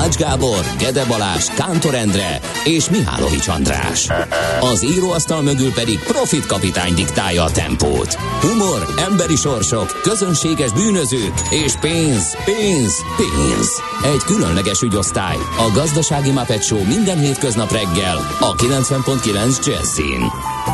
Ács Gábor, Gede Balázs, Kántor Endre és Mihálovics András. Az íróasztal mögül pedig Profit kapitány diktálja a tempót. Humor, emberi sorsok, közönséges bűnözők és pénz, pénz, pénz. Egy különleges ügyosztály. A Gazdasági Muppet Show minden hétköznap reggel a 90.9 Jazzin.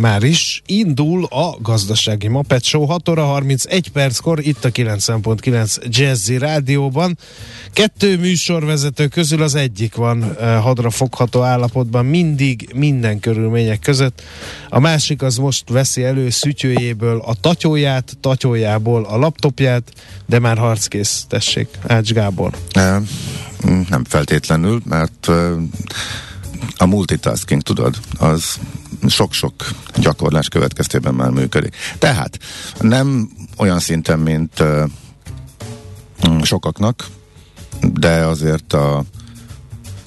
Már is indul a gazdasági Mapet Show 6 óra 31 perckor itt a 90.9 Jazzy Rádióban. Kettő műsorvezető közül az egyik van uh, hadra fogható állapotban mindig, minden körülmények között. A másik az most veszi elő szütyőjéből a tatyóját, tatyójából a laptopját, de már harckész, tessék, Ács Gábor. Nem feltétlenül, mert e, a multitasking, tudod, az sok-sok gyakorlás következtében már működik. Tehát nem olyan szinten, mint uh, sokaknak, de azért a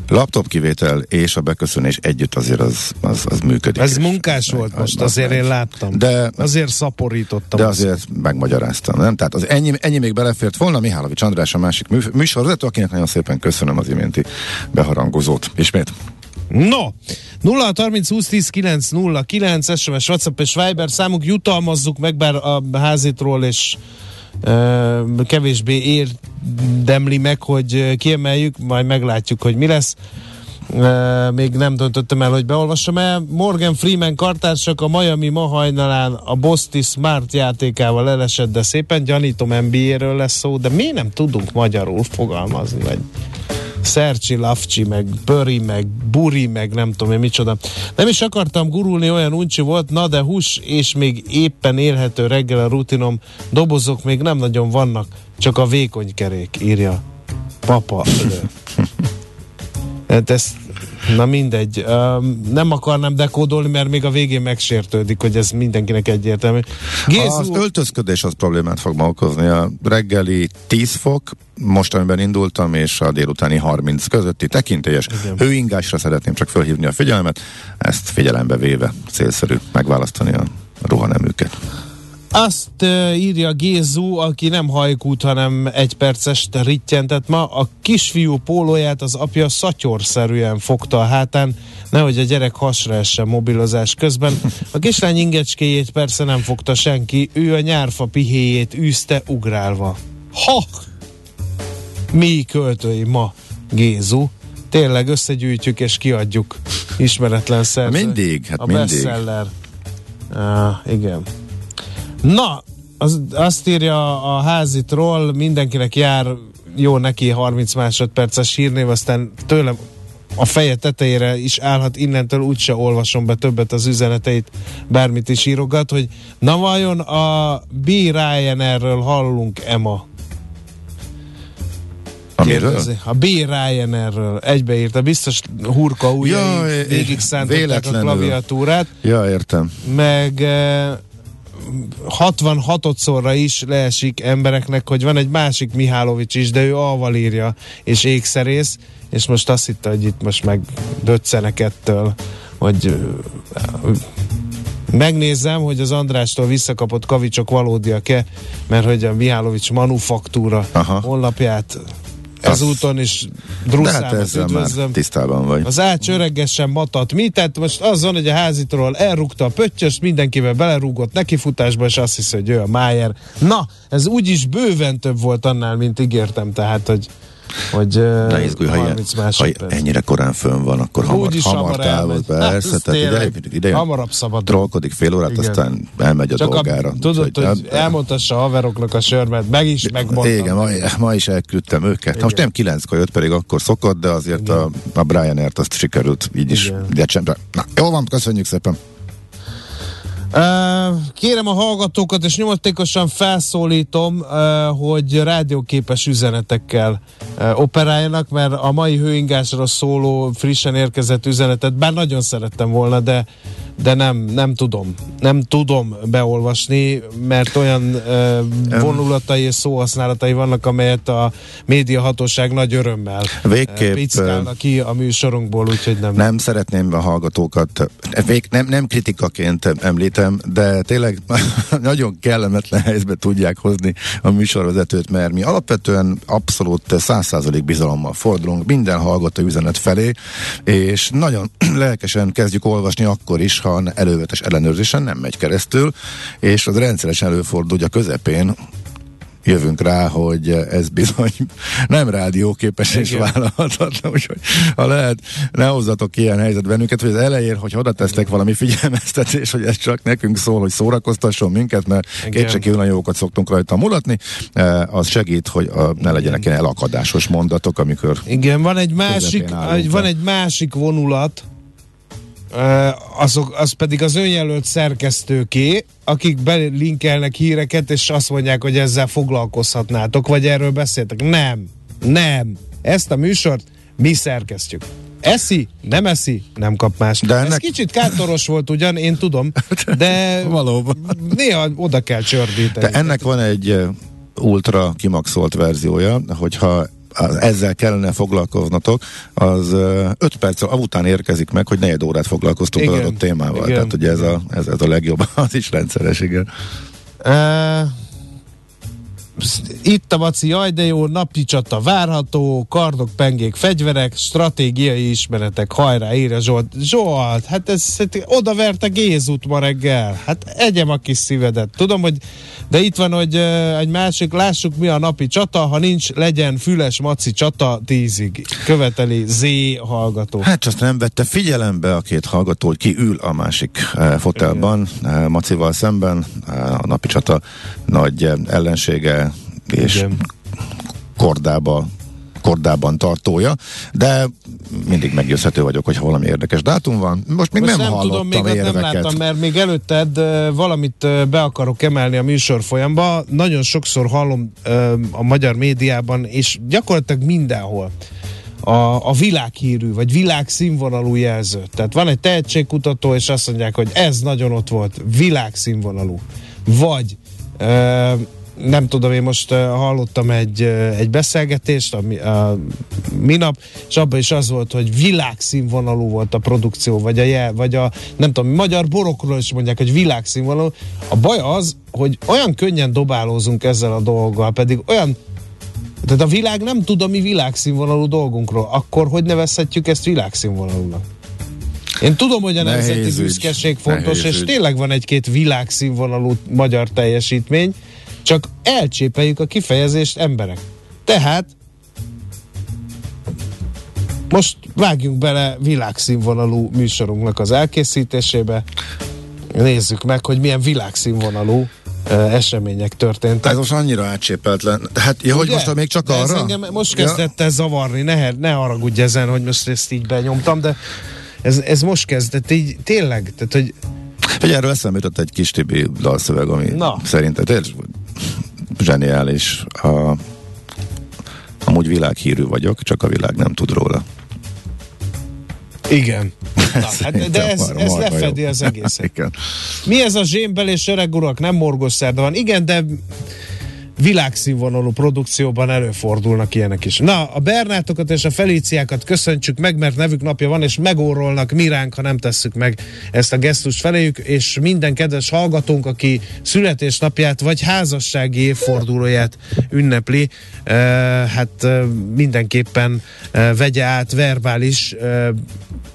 laptop kivétel és a beköszönés együtt azért az, az, az működik. Ez munkás volt most, az, azért én láttam. De, azért szaporítottam. De azért azt. megmagyaráztam, nem? Tehát az ennyi, ennyi még belefért volna, Mihálovics András a másik műsorvezető, akinek nagyon szépen köszönöm az iménti beharangozót. Ismét. No, 0 30 20 10 9 0 9 SMS, WhatsApp és Viber számuk jutalmazzuk meg, bár a házitról és uh, kevésbé érdemli meg, hogy kiemeljük, majd meglátjuk, hogy mi lesz. Uh, még nem döntöttem el, hogy beolvassam el. Morgan Freeman kartársak a Miami ma hajnalán a Bosti Smart játékával elesett, de szépen gyanítom NBA-ről lesz szó, de mi nem tudunk magyarul fogalmazni, vagy Szercsi, Lavcsi, meg Böri, meg Buri, meg nem tudom én micsoda. Nem is akartam gurulni, olyan uncsi volt, na de hús, és még éppen élhető reggel a rutinom. Dobozok még nem nagyon vannak, csak a vékony kerék, írja papa. hát ezt Na mindegy. Um, nem akarnám dekódolni, mert még a végén megsértődik, hogy ez mindenkinek egyértelmű. Gézu... Az öltözködés az problémát fog ma okozni. A reggeli 10 fok, most amiben indultam, és a délutáni 30 közötti tekintélyes Igen. hőingásra szeretném csak felhívni a figyelmet. Ezt figyelembe véve célszerű megválasztani a ruhaneműket. Azt írja Gézu, aki nem hajkút, hanem egy perces rittyentett ma, a kisfiú pólóját az apja szatyorszerűen fogta a hátán, nehogy a gyerek hasra essen mobilozás közben. A kislány ingecskéjét persze nem fogta senki, ő a nyárfa pihéjét űzte ugrálva. Ha! Mi költői ma, Gézu? Tényleg összegyűjtjük és kiadjuk ismeretlen szerző. Mindig, hát a mindig. bestseller. Uh, igen. Na, az, azt írja a házitról, mindenkinek jár jó neki 30 másodperces hírnév, aztán tőlem a feje tetejére is állhat, innentől úgyse olvasom be többet az üzeneteit, bármit is írogat, hogy na vajon a B. Ryan-erről hallunk Emma? Kérdezi. A B. Ryan-erről egybeírta, biztos hurka ujjai ja, végig szántották a klaviatúrát. Ja, értem. Meg 66-szorra is leesik embereknek, hogy van egy másik Mihálovics is, de ő alval írja, és ékszerész, és most azt hitte, hogy itt most meg döccenek ettől, hogy megnézem, hogy az Andrástól visszakapott kavicsok valódiak-e, mert hogy a Mihálovics manufaktúra Aha. honlapját ezúton is Drusszámat hát üdvözlöm. tisztában vagy. Az ács öregesen matat. Mi? Tehát most azon, hogy a házitról elrúgta a pöttyöst, mindenkivel belerúgott nekifutásba, és azt hiszi, hogy ő a Májer. Na, ez úgyis bőven több volt annál, mint ígértem, tehát, hogy hogy Ne izgulj, ha, ilyen, 30 ha ennyire korán fön van, akkor hamar, Úgyis hamar távoz. Persze, Hát, tehát ide, ide Hamarabb szabad. trollkodik fél órát, Igen. aztán elmegy a Csak dolgára. a, tudod, hogy hát, elmondtassa a haveroknak a sörmet, meg is megmondtam. Igen, ma, ma is elküldtem őket. Most nem kilenckor jött, pedig akkor szokott, de azért a, a Brian Ert azt sikerült így is. Igen. De sem, na, jó van, köszönjük szépen. Kérem a hallgatókat, és nyomatékosan felszólítom, hogy rádióképes üzenetekkel operáljanak, mert a mai hőingásra szóló frissen érkezett üzenetet, bár nagyon szerettem volna, de de nem, nem tudom. Nem tudom beolvasni, mert olyan ö, vonulatai és szóhasználatai vannak, amelyet a médiahatóság nagy örömmel Végképp, ö, pickálnak ki a műsorunkból, úgyhogy nem. Nem szeretném a hallgatókat, vég, nem, nem kritikaként említem, de tényleg nagyon kellemetlen helyzetbe tudják hozni a műsorvezetőt, mert mi alapvetően abszolút százszázalék bizalommal fordulunk minden hallgató üzenet felé, és nagyon lelkesen kezdjük olvasni akkor is, ha elővetes ellenőrzésen nem megy keresztül, és az rendszeresen előfordul, hogy a közepén jövünk rá, hogy ez bizony nem rádióképes és vállalhatatlan, úgyhogy ha lehet, ne hozzatok ilyen helyzet bennünket, hogy az elején, hogy oda tesztek valami figyelmeztetés, hogy ez csak nekünk szól, hogy szórakoztasson minket, mert kétségkívül nagyon jókat szoktunk rajta mulatni, eh, az segít, hogy a, ne legyenek ilyen elakadásos mondatok, amikor Igen, van egy másik, van egy másik vonulat, azok, az pedig az önjelölt szerkesztőké, akik belinkelnek híreket, és azt mondják, hogy ezzel foglalkozhatnátok, vagy erről beszéltek. Nem, nem. Ezt a műsort mi szerkesztjük. Eszi, nem eszi, nem kap más. De De Ez ennek- kicsit kátoros volt ugyan, én tudom, de Valóban. néha oda kell csördíteni. De ennek van egy ultra kimaxolt verziója, hogyha ezzel kellene foglalkoznatok, az 5 perc után érkezik meg, hogy negyed órát foglalkoztunk az Igen, adott témával. igen, Tehát ugye ez a, ez, ez a legjobb, az is rendszeres, igen. Uh, itt a Maci, jaj de jó, napi csata várható, kardok, pengék, fegyverek, stratégiai ismeretek, hajrá, írja Zsolt. Zsolt, hát ez hát oda verte Gézut ma reggel. Hát egyem a kis szívedet. Tudom, hogy de itt van, hogy uh, egy másik, lássuk mi a napi csata, ha nincs, legyen füles Maci csata tízig. Követeli Z hallgató. Hát csak nem vette figyelembe a két hallgató, hogy ki ül a másik eh, fotelban, eh, Macival szemben, eh, a napi csata nagy ellensége és Igen. kordába kordában tartója, de mindig meggyőzhető vagyok, hogyha valami érdekes dátum van. Most még Most nem, nem, hallottam tudom, még érveket. nem láttam, mert még előtted valamit be akarok emelni a műsor folyamba. Nagyon sokszor hallom a magyar médiában, és gyakorlatilag mindenhol a, a világhírű, vagy világszínvonalú jelző. Tehát van egy tehetségkutató, és azt mondják, hogy ez nagyon ott volt, világszínvonalú. Vagy ö, nem tudom, én most uh, hallottam egy, uh, egy beszélgetést a, mi- a minap, és abban is az volt, hogy világszínvonalú volt a produkció, vagy a, jel, vagy a nem tudom, magyar borokról is mondják, hogy világszínvonalú. A baj az, hogy olyan könnyen dobálózunk ezzel a dolggal, pedig olyan tehát a világ nem tud a mi világszínvonalú dolgunkról, akkor hogy nevezhetjük ezt világszínvonalúnak? Én tudom, hogy a nemzeti büszkeség fontos, Nehéz és ügy. tényleg van egy-két világszínvonalú magyar teljesítmény, csak elcsépeljük a kifejezést emberek. Tehát most vágjunk bele világszínvonalú műsorunknak az elkészítésébe. Nézzük meg, hogy milyen világszínvonalú uh, események történtek. Ez most annyira átcsépeltlen. Hát, ja, hogy most még csak De ez arra? engem most Ja. kezdett el zavarni, ne, ne haragudj ezen, hogy most ezt így benyomtam, de ez, ez most kezdett így, tényleg, tehát, hogy Hogy erről eszembe jutott egy kis Tibi dalszöveg, ami Na. szerintem tényleg zseniális. A, amúgy világhírű vagyok, csak a világ nem tud róla. igen. Na, hát, de ez, Szerintem ez marha jó. lefedi az egészet. Igen. Mi ez a zsémbel és öreg urak? Nem morgos szerda van. Igen, de világszínvonalú produkcióban előfordulnak ilyenek is. Na, a Bernátokat és a Felíciákat köszöntsük meg, mert nevük napja van, és megórolnak miránk, ha nem tesszük meg ezt a gesztust feléjük, és minden kedves hallgatónk, aki születésnapját vagy házassági évfordulóját ünnepli, eh, hát eh, mindenképpen eh, vegye át verbális eh,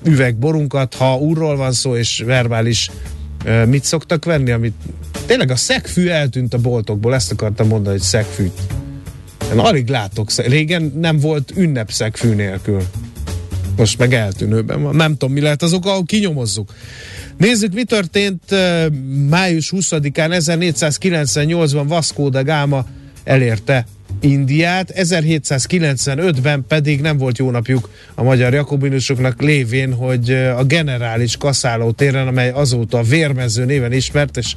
üvegborunkat, ha úrról van szó, és verbális mit szoktak venni, amit tényleg a szegfű eltűnt a boltokból, ezt akartam mondani, hogy szegfű. Én alig látok, régen nem volt ünnepszeg fű nélkül. Most meg eltűnőben van. Nem tudom, mi lehet az oka, kinyomozzuk. Nézzük, mi történt május 20-án 1498-ban Vasco da Gama elérte Indiát, 1795-ben pedig nem volt jó napjuk a magyar jakobinusoknak lévén, hogy a generális kaszáló téren, amely azóta a vérmező néven ismert, és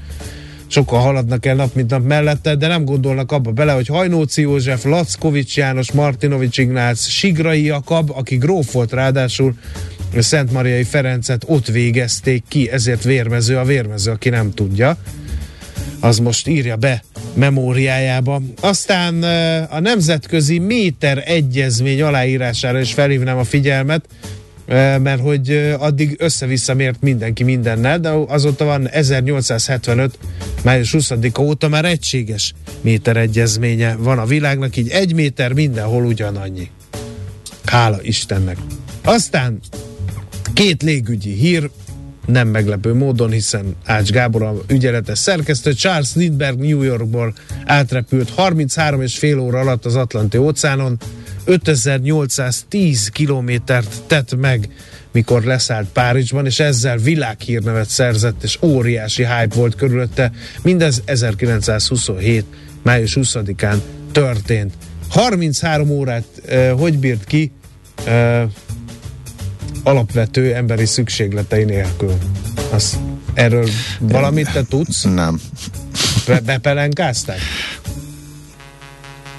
sokan haladnak el nap mint nap mellette, de nem gondolnak abba bele, hogy Hajnóci József, Lackovics János, Martinovics Ignác, Sigrai Jakab, aki gróf volt ráadásul, Szent Mariai Ferencet ott végezték ki, ezért vérmező a vérmező, aki nem tudja az most írja be memóriájába. Aztán a nemzetközi méter egyezmény aláírására is felhívnám a figyelmet, mert hogy addig össze-vissza mért mindenki mindennel, de azóta van 1875. május 20-a óta már egységes méter egyezménye van a világnak, így egy méter mindenhol ugyanannyi. Hála Istennek. Aztán két légügyi hír, nem meglepő módon, hiszen Ács Gábor a ügyeletes szerkesztő, Charles Lindbergh New Yorkból átrepült 33 és fél óra alatt az Atlanti óceánon, 5810 kilométert tett meg, mikor leszállt Párizsban, és ezzel világhírnevet szerzett, és óriási hype volt körülötte. Mindez 1927. május 20-án történt. 33 órát eh, hogy bírt ki eh, alapvető emberi szükségletei nélkül. Az, erről valamit te tudsz? Nem. Be, bepelenkázták?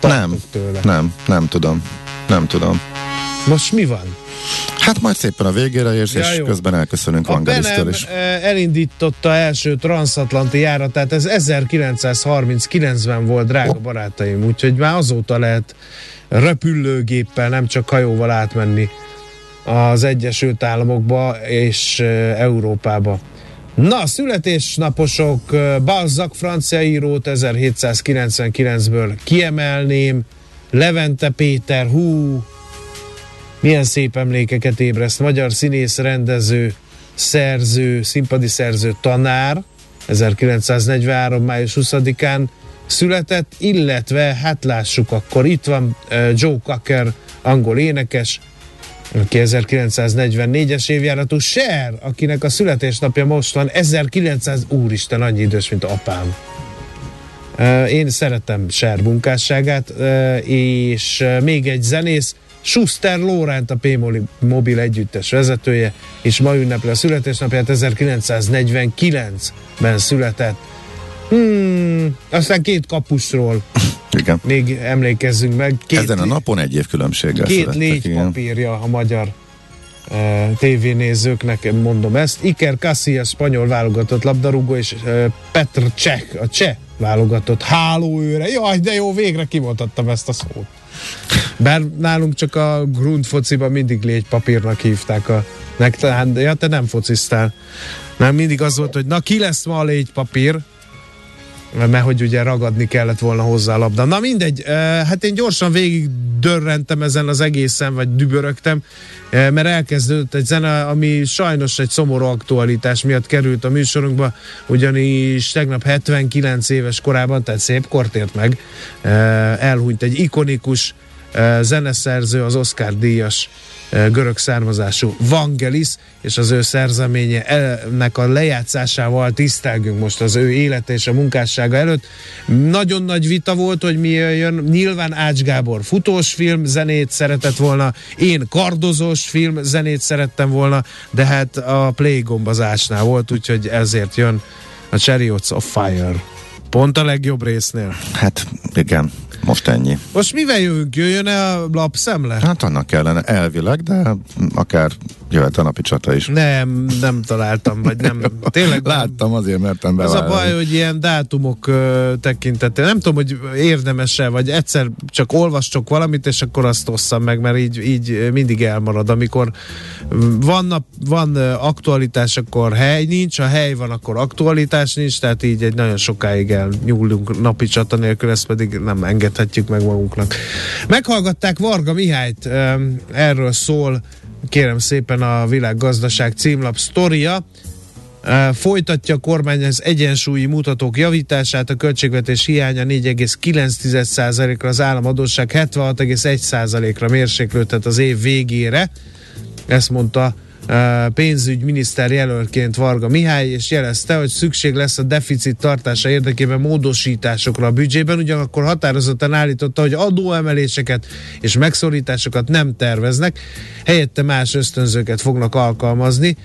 Nem. tőle. Nem, nem tudom. Nem tudom. Most mi van? Hát majd szépen a végére érsz, Ja, és jó. közben elköszönünk A Vangelisztől is. eh, elindította első transatlanti járatát, ez 1939-ben volt, drága barátaim, úgyhogy már azóta lehet repülőgéppel, nem csak hajóval átmenni az Egyesült Államokba és Európába. Na, születésnaposok, Balzac francia írót 1799-ből kiemelném, Levente Péter, hú, milyen szép emlékeket ébreszt. Magyar színész, rendező, szerző, színpadi szerző, tanár, 1943. május 20-án született, illetve hát lássuk akkor, itt van Joe Cocker, angol énekes, 1944-es évjáratú, Cher, akinek a születésnapja most van, 1900, úristen, annyi idős, mint apám. Én szeretem Ser munkásságát, és még egy zenész, Schuster Lóránt, a P-Mobil együttes vezetője, és ma ünnepli a születésnapját, 1949-ben született. Hmm, aztán két kapusról Igen. még emlékezzünk meg. Két, Ezen a napon egy év különbséggel két igen. papírja a magyar uh, tévénézőknek, mondom ezt. Iker Casillas, spanyol válogatott labdarúgó, és uh, Petr Cseh, a cseh válogatott hálóőre. Jaj, de jó, végre kimondhattam ezt a szót. Bár nálunk csak a grund fociban mindig légypapírnak hívták a nektek, ja, te nem fociztál. Nem, mindig az volt, hogy na ki lesz ma a légypapír, mert hogy ugye ragadni kellett volna hozzá a labda. Na mindegy, hát én gyorsan végig dörrentem ezen az egészen, vagy dübörögtem, mert elkezdődött egy zene, ami sajnos egy szomorú aktualitás miatt került a műsorunkba, ugyanis tegnap 79 éves korában, tehát szép kort ért meg, elhunyt egy ikonikus zeneszerző, az Oscar díjas görög származású Vangelis, és az ő szerzeménye ennek a lejátszásával tisztelgünk most az ő élete és a munkássága előtt. Nagyon nagy vita volt, hogy mi jön. Nyilván Ács Gábor futós film zenét szeretett volna, én kardozós film zenét szerettem volna, de hát a play gomb az Ácsnál volt, úgyhogy ezért jön a Chariots of Fire. Pont a legjobb résznél. Hát igen, most ennyi. Most mivel jövünk? Jöjjön-e a lapszemle? Hát annak kellene elvileg, de akár jöhet a napi csata is. Nem, nem találtam, vagy nem. Tényleg nem. Láttam, azért mertem Az a baj, hogy ilyen dátumok ö, tekintetében, nem tudom, hogy érdemes-e, vagy egyszer csak olvastok valamit, és akkor azt osszam meg, mert így, így mindig elmarad. Amikor van, nap, van aktualitás, akkor hely nincs, ha hely van, akkor aktualitás nincs, tehát így egy nagyon sokáig elnyúlunk napi csata nélkül, ezt pedig nem engedhetjük meg magunknak. Meghallgatták Varga Mihályt, erről szól kérem szépen a világgazdaság címlap sztoria, Folytatja a kormány az egyensúlyi mutatók javítását, a költségvetés hiánya 4,9%-ra, az államadóság 76,1%-ra mérséklődhet az év végére. Ezt mondta pénzügyminiszter jelöltként Varga Mihály, és jelezte, hogy szükség lesz a deficit tartása érdekében módosításokra a büdzsében, ugyanakkor határozottan állította, hogy adóemeléseket és megszorításokat nem terveznek, helyette más ösztönzőket fognak alkalmazni.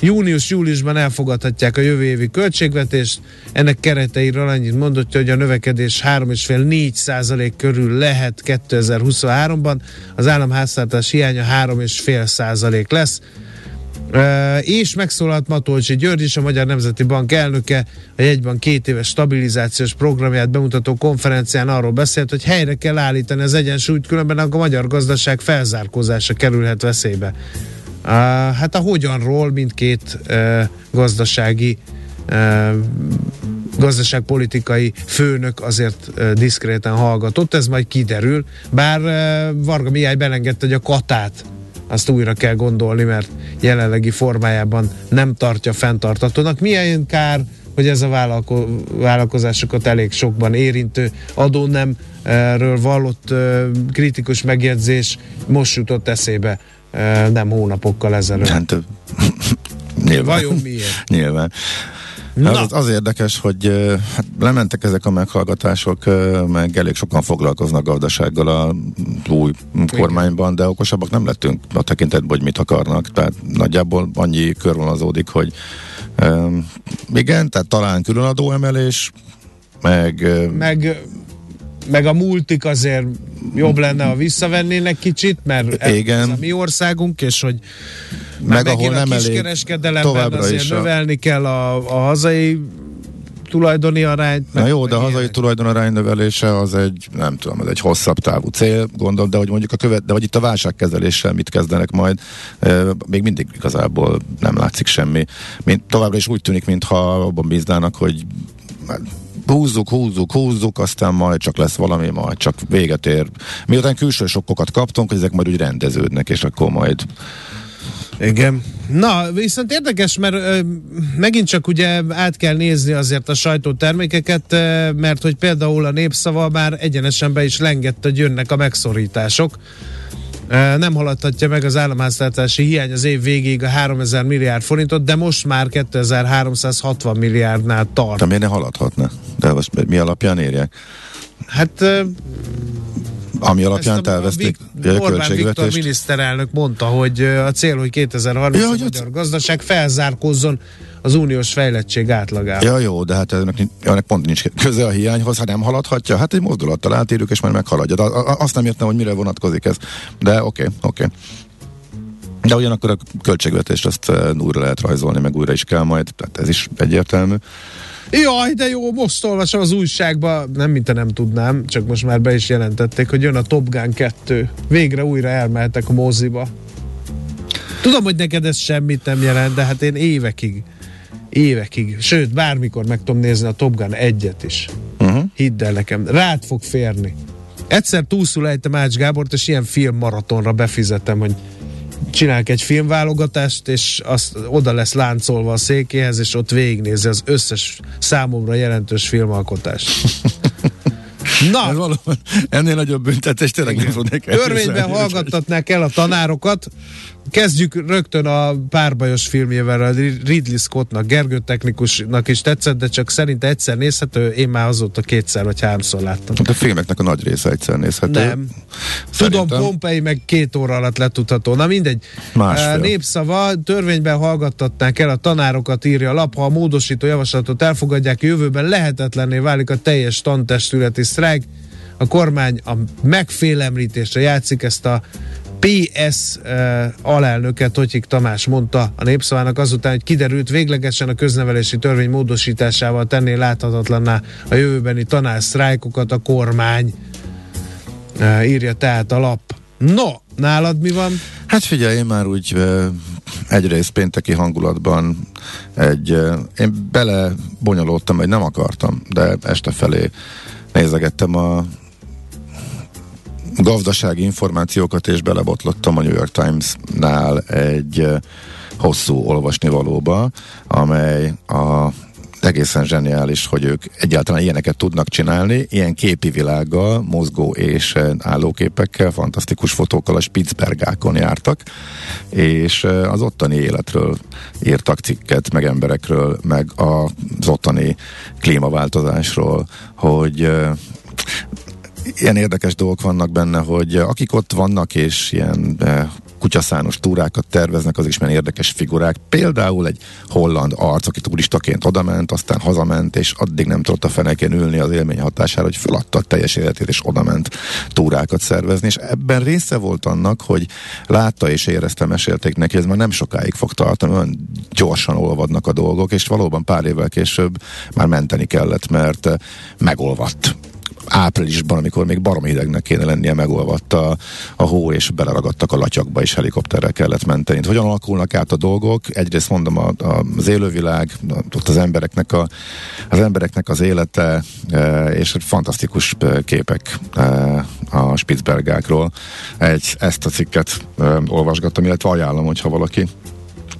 Június-júliusban elfogadhatják a jövő évi költségvetést, ennek kereteiről annyit mondott, hogy a növekedés 3,5-4 százalék körül lehet 2023-ban, az államháztartás hiánya 3,5 százalék lesz, és megszólalt Matolcsi György is, a Magyar Nemzeti Bank elnöke a jegyban két éves stabilizációs programját bemutató konferencián arról beszélt, hogy helyre kell állítani az egyensúlyt, különben a magyar gazdaság felzárkózása kerülhet veszélybe. Hát a hogyanról mindkét gazdasági gazdaságpolitikai főnök azért diszkréten hallgatott, ez majd kiderül, bár Varga Mihály belengedte, hogy a katát azt újra kell gondolni, mert jelenlegi formájában nem tartja fenntartatónak. Milyen kár, hogy ez a vállalko- vállalkozásokat elég sokban érintő adó nem erről vallott kritikus megjegyzés most jutott eszébe nem hónapokkal ezelőtt. Hát, nyilván. Vajon miért? nyilván. Na. Az, az érdekes, hogy hát lementek ezek a meghallgatások, meg elég sokan foglalkoznak gazdasággal a új kormányban, de okosabbak nem lettünk a tekintetben, hogy mit akarnak. Tehát nagyjából annyi körvonalazódik, hogy um, igen, tehát talán különadó emelés, meg... Meg meg a multik azért jobb lenne, ha visszavennének kicsit, mert Igen. ez a mi országunk, és hogy meg ahol nem a kiskereskedelemben azért növelni a... kell a, a hazai tulajdoni arányt. Na jó, de a hazai tulajdonarány növelése az egy, nem tudom, ez egy hosszabb távú cél, gondolom, de hogy mondjuk a követ, de hogy itt a válságkezeléssel mit kezdenek majd, e, még mindig igazából nem látszik semmi. Mint, továbbra is úgy tűnik, mintha abban bíznának, hogy húzzuk, húzzuk, húzzuk, aztán majd csak lesz valami, majd csak véget ér. Miután külső sokkokat kaptunk, hogy ezek majd úgy rendeződnek, és akkor majd igen. Na, viszont érdekes, mert ö, megint csak ugye át kell nézni azért a sajtótermékeket, ö, mert hogy például a népszava már egyenesen be is lengett, hogy jönnek a megszorítások. Ö, nem haladhatja meg az államháztartási hiány az év végéig a 3000 milliárd forintot, de most már 2360 milliárdnál tart. De miért ne haladhatna? De most mi alapján érjek? Hát ami alapján elveszték a, a Orbán Viktor miniszterelnök mondta, hogy a cél, hogy 2030 ja, a magyar gazdaság felzárkózzon az uniós fejlettség átlagába. Ja, jó, de hát ennek, ennek pont nincs köze a hiányhoz, ha nem haladhatja, hát egy mozdulattal átírjuk, és már meghaladja. De azt nem értem, hogy mire vonatkozik ez. De oké, okay, oké. Okay. De ugyanakkor a költségvetést azt újra lehet rajzolni, meg újra is kell majd, tehát ez is egyértelmű. Jaj, de jó, most olvasom az újságba, nem mint nem tudnám, csak most már be is jelentették, hogy jön a Top Gun 2. Végre újra elmehetek a moziba. Tudom, hogy neked ez semmit nem jelent, de hát én évekig, évekig, sőt, bármikor meg tudom nézni a Top Gun egyet is. Uh-huh. Hidd el nekem, rád fog férni. Egyszer túlszul ejtem Ács Gábort, és ilyen filmmaratonra befizetem, hogy csinálják egy filmválogatást, és azt oda lesz láncolva a székéhez, és ott végignézi az összes számomra jelentős filmalkotást. Na! Ez valóban ennél nagyobb büntetés tényleg nem tudnék Törvényben hallgattatnák el a tanárokat, Kezdjük rögtön a párbajos filmjével, a Ridley Scottnak, Gergő technikusnak is tetszett, de csak szerint egyszer nézhető, én már azóta kétszer vagy háromszor láttam. Hát a filmeknek a nagy része egyszer nézhető. Nem. Szerintem... Tudom, Pompei meg két óra alatt letudható. Na mindegy. Másfél. Népszava, törvényben hallgattatnák el a tanárokat, írja a lap, ha a módosító javaslatot elfogadják, jövőben lehetetlenné válik a teljes tantestületi sztrájk. A kormány a megfélemlítésre játszik ezt a PS uh, alelnöke Totyik Tamás mondta a népszavának azután, hogy kiderült véglegesen a köznevelési törvény módosításával tenné láthatatlanná a jövőbeni tanársztrájkokat a kormány. Uh, írja tehát a lap. No, nálad mi van? Hát figyelj, én már úgy uh, egyrészt pénteki hangulatban egy, én bele bonyolódtam, hogy nem akartam, de este felé nézegettem a gazdasági információkat, és belebotlottam a New York Times-nál egy hosszú olvasnivalóba, amely a egészen zseniális, hogy ők egyáltalán ilyeneket tudnak csinálni, ilyen képi világgal, mozgó és állóképekkel, fantasztikus fotókkal a Spitzbergákon jártak, és az ottani életről írtak cikket, meg emberekről, meg az ottani klímaváltozásról, hogy ilyen érdekes dolgok vannak benne, hogy akik ott vannak, és ilyen kutyaszános túrákat terveznek, az is érdekes figurák. Például egy holland arc, aki turistaként odament, aztán hazament, és addig nem tudott a fenekén ülni az élmény hatására, hogy feladta a teljes életét, és odament túrákat szervezni, és ebben része volt annak, hogy látta és érezte, mesélték neki, ez már nem sokáig fog tartani, olyan gyorsan olvadnak a dolgok, és valóban pár évvel később már menteni kellett, mert megolvadt áprilisban, amikor még baromi hidegnek kéne lennie, megolvadt a, a hó, és beleragadtak a latyakba, és helikopterrel kellett menteni. Hogyan alakulnak át a dolgok? Egyrészt mondom, a, a, az élővilág, ott az embereknek, a, az embereknek az élete, e, és fantasztikus e, képek e, a Spitzbergákról. Egy, ezt a cikket e, olvasgattam, illetve ajánlom, hogyha valaki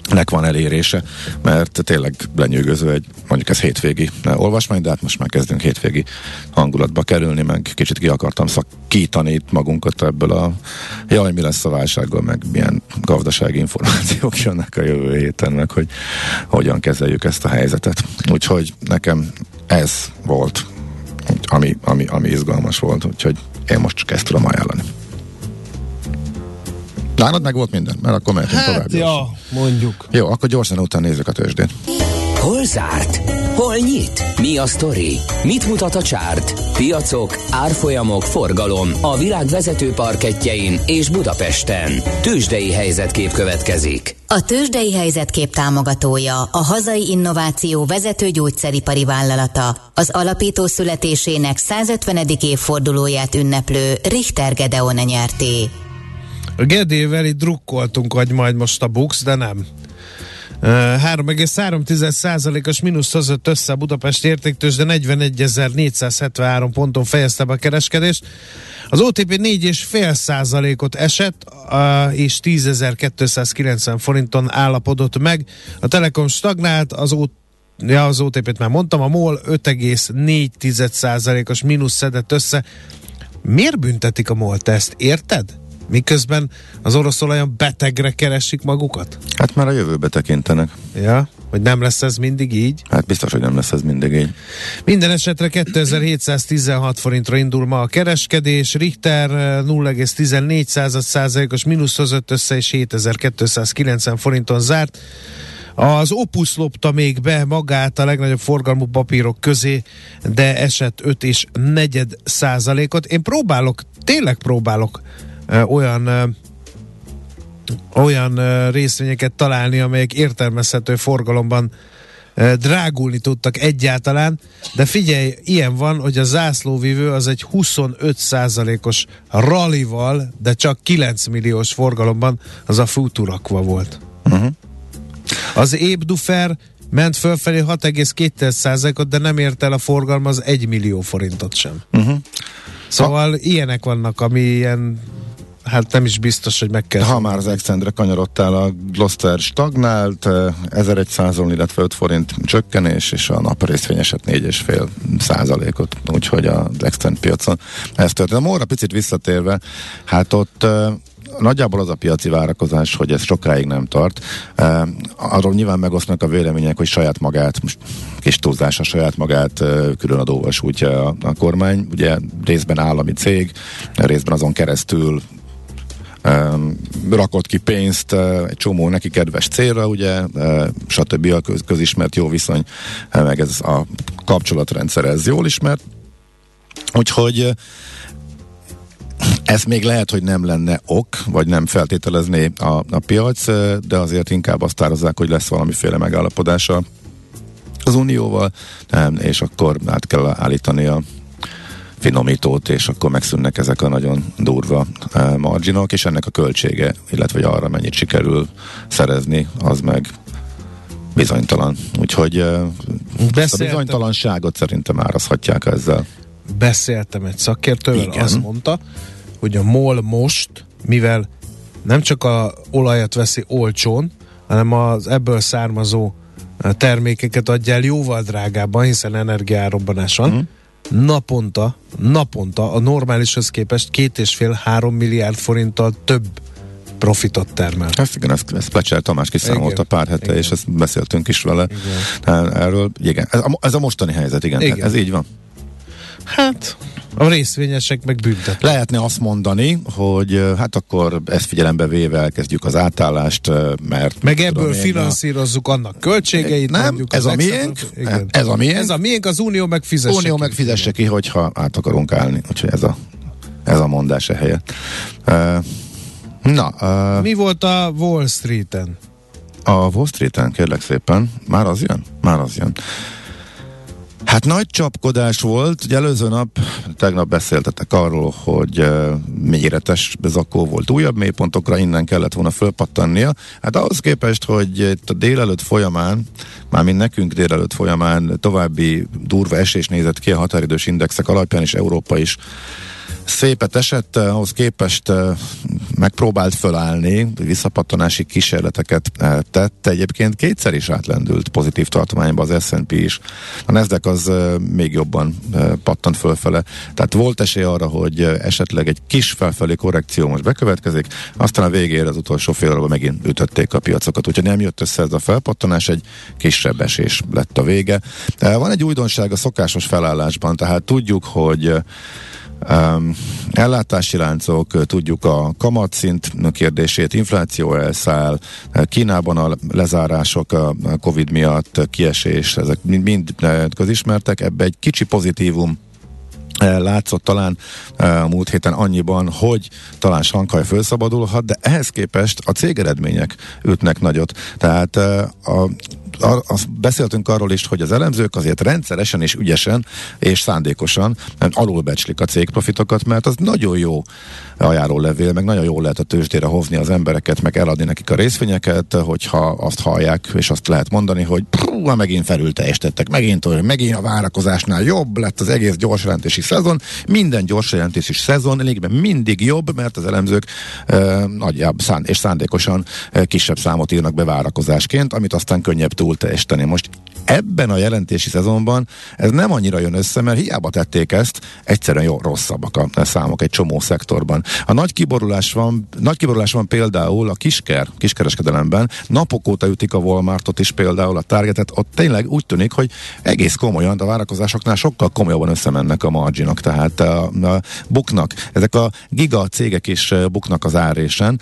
nek van elérése, mert tényleg lenyűgöző egy, mondjuk ez hétvégi olvasmány, de hát most már kezdünk hétvégi hangulatba kerülni, meg kicsit ki akartam szakítani itt magunkat ebből a jaj, mi lesz a válsággal, meg milyen gazdasági információk jönnek a jövő héten, meg hogy hogyan kezeljük ezt a helyzetet. Úgyhogy nekem ez volt, ami, ami, ami izgalmas volt, úgyhogy én most csak ezt tudom ajánlani. Nálad meg volt minden, mert akkor mehetünk Hát, tovább. ja, mondjuk. Jó, akkor gyorsan után nézzük a tőzsdét. Hol zárt? Hol nyit? Mi a sztori? Mit mutat a csárt? Piacok, árfolyamok, forgalom a világ vezető parketjein és Budapesten. Tőzsdei helyzetkép következik. A tőzsdei helyzetkép támogatója, a hazai innováció vezető gyógyszeripari vállalata, az alapító születésének 150. évfordulóját ünneplő Richter Gedeon nyerté. A Gedével itt drukkoltunk, hogy majd most a Bux, de nem. Uh, 3,3%-os mínusz hozott össze a Budapest értéktős, de 41.473 ponton fejezte be a kereskedést. Az OTP 4,5%-ot esett, és 10.290 forinton állapodott meg. A Telekom stagnált, az OTP Ja, az OTP-t már mondtam, a MOL 5,4%-os mínusz szedett össze. Miért büntetik a MOL-t ezt? Érted? Miközben az orosz olajon betegre keresik magukat? Hát már a jövőbe tekintenek. Ja, hogy nem lesz ez mindig így? Hát biztos, hogy nem lesz ez mindig így. Minden esetre 2716 forintra indul ma a kereskedés, Richter eh, 0,14 százalékos mínusz hozott össze, és 7290 forinton zárt. Az Opus lopta még be magát a legnagyobb forgalmú papírok közé, de esett 5 és negyed százalékot. Én próbálok, tényleg próbálok olyan olyan részvényeket találni, amelyek értelmezhető forgalomban drágulni tudtak egyáltalán, de figyelj, ilyen van, hogy a zászlóvivő az egy 25%-os rallival, de csak 9 milliós forgalomban az a Futurakva volt. Uh-huh. Az Ébdufer ment fölfelé 6,2%-ot, de nem ért el a forgalma az 1 millió forintot sem. Uh-huh. Szóval ha, ilyenek vannak, ami ilyen hát nem is biztos, hogy meg kell. Ha már az Extendre kanyarodtál, a Gloster stagnált, 1100-on, illetve 5 forint csökkenés, és a nap részvényeset 4,5 százalékot, úgyhogy az Extend piacon ez történt. A Móra picit visszatérve, hát ott nagyjából az a piaci várakozás, hogy ez sokáig nem tart. Uh, arról nyilván megosztnak a vélemények, hogy saját magát, most kis túlzás a saját magát uh, külön adóval sújtja a, a kormány. Ugye részben állami cég, részben azon keresztül rakott ki pénzt uh, egy csomó neki kedves célra, ugye, uh, stb. a köz, közismert jó viszony, uh, meg ez a kapcsolatrendszer, ez jól ismert. Úgyhogy ez még lehet, hogy nem lenne ok, vagy nem feltételezné a, a piac, de azért inkább azt árazzák, hogy lesz valamiféle megállapodása az Unióval, és akkor át kell állítani a finomítót, és akkor megszűnnek ezek a nagyon durva marginok, és ennek a költsége, illetve hogy arra mennyit sikerül szerezni, az meg bizonytalan. Úgyhogy ezt a bizonytalanságot szerintem árazhatják ezzel. Beszéltem egy szakértővel, Igen. azt mondta, hogy a MOL most, mivel nem csak a olajat veszi olcsón, hanem az ebből származó termékeket adja el jóval drágábban, hiszen energiárobbanás van. Mm. Naponta, naponta a normálishoz képest két és fél három milliárd forinttal több profitot termel. Ezt igen, ezt, ezt Plecser Tamás kiszámolta pár hete, igen. és ezt beszéltünk is vele igen. erről. Igen, ez a, ez a mostani helyzet, igen, igen. ez így van. Hát, a részvényesek meg büntet. Lehetne azt mondani, hogy hát akkor ezt figyelembe véve elkezdjük az átállást, mert... Meg ebből tudom, finanszírozzuk a... annak költségeit. Nem, ez a miénk. Igen. Ez a miénk. Ez a miénk, az Unió meg fizesse Unió meg fizesse ki, hogyha át akarunk állni. Úgyhogy ez a, ez a mondás e helyett. Uh, na. Uh, Mi volt a Wall Street-en? A Wall Street-en, kérlek szépen. Már az jön? Már az jön. Hát nagy csapkodás volt, ugye előző nap, tegnap beszéltetek arról, hogy uh, méretes zakó volt újabb mélypontokra, innen kellett volna fölpattannia. Hát ahhoz képest, hogy itt a délelőtt folyamán, mármint nekünk délelőtt folyamán további durva esés nézett ki a határidős indexek alapján, és Európa is szépet esett, eh, ahhoz képest eh, megpróbált fölállni, visszapattanási kísérleteket eh, tett. Egyébként kétszer is átlendült pozitív tartományba az S&P is. A Nasdaq az még jobban pattant fölfele. Tehát volt esély arra, hogy esetleg egy kis felfelé korrekció most bekövetkezik, aztán a végére az utolsó fél óra megint ütötték a piacokat. Úgyhogy nem jött össze ez a felpattanás, egy kisebb esés lett a vége. Van egy újdonság a szokásos felállásban, tehát tudjuk, hogy Um, ellátási láncok, tudjuk a kamatszint kérdését, infláció elszáll, Kínában a lezárások a Covid miatt, kiesés, ezek mind, mind közismertek, ebbe egy kicsi pozitívum látszott talán a múlt héten annyiban, hogy talán Sankaj felszabadulhat, de ehhez képest a cégeredmények ütnek nagyot. Tehát a ar, azt beszéltünk arról is, hogy az elemzők azért rendszeresen és ügyesen és szándékosan alulbecslik a cégprofitokat, mert az nagyon jó levél, meg nagyon jól lehet a tőzsdére hovni az embereket, meg eladni nekik a részvényeket, hogyha azt hallják, és azt lehet mondani, hogy prúha, megint felül teljesítettek, megint megint a várakozásnál jobb lett az egész gyors jelentési szezon. Minden gyors jelentési szezon lényegben mindig jobb, mert az elemzők e, nagyjából szán, és szándékosan e, kisebb számot írnak be várakozásként, amit aztán könnyebb túl teljesíteni. Most ebben a jelentési szezonban ez nem annyira jön össze, mert hiába tették ezt, egyszerűen jó rosszabbak a számok egy csomó szektorban. A nagy kiborulás van, nagy kiborulás van például a kisker, kiskereskedelemben, napok óta ütik a Walmartot is például, a Targetet, ott tényleg úgy tűnik, hogy egész komolyan, de a várakozásoknál sokkal komolyabban összemennek a marginok, tehát a, a buknak, ezek a giga cégek is buknak az árésen,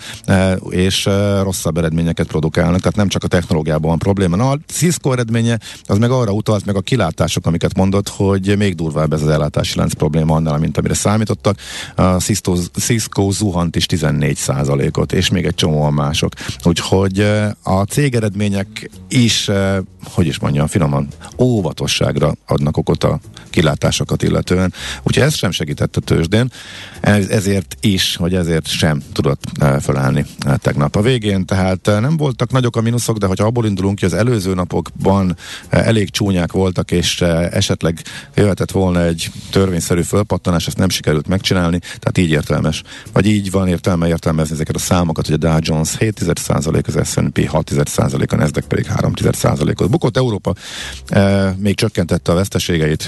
és rosszabb eredményeket produkálnak, tehát nem csak a technológiában van probléma. Na, a Cisco eredménye az meg arra utalt, meg a kilátások, amiket mondott, hogy még durvább ez az ellátási lánc probléma annál, mint amire számítottak. A Cisco, Cisco zuhant is 14 ot és még egy csomóan mások. Úgyhogy a cégeredmények is, hogy is mondjam, finoman, óvatosságra adnak okot a kilátásokat illetően. Úgyhogy ez sem segített a tőzsdén, ez, ezért is, vagy ezért sem tudott eh, felállni tegnap a végén. Tehát nem voltak nagyok a mínuszok, de hogyha abból indulunk ki, az előző napokban elég csúnyák voltak, és esetleg jöhetett volna egy törvényszerű fölpattanás, ezt nem sikerült megcsinálni, tehát így értelmes. Vagy így van értelme értelmezni ezeket a számokat, hogy a Dow Jones 7%, az S&P 6%, a Nasdaq pedig 3%-ot. Bukott Európa még csökkentette a veszteségeit,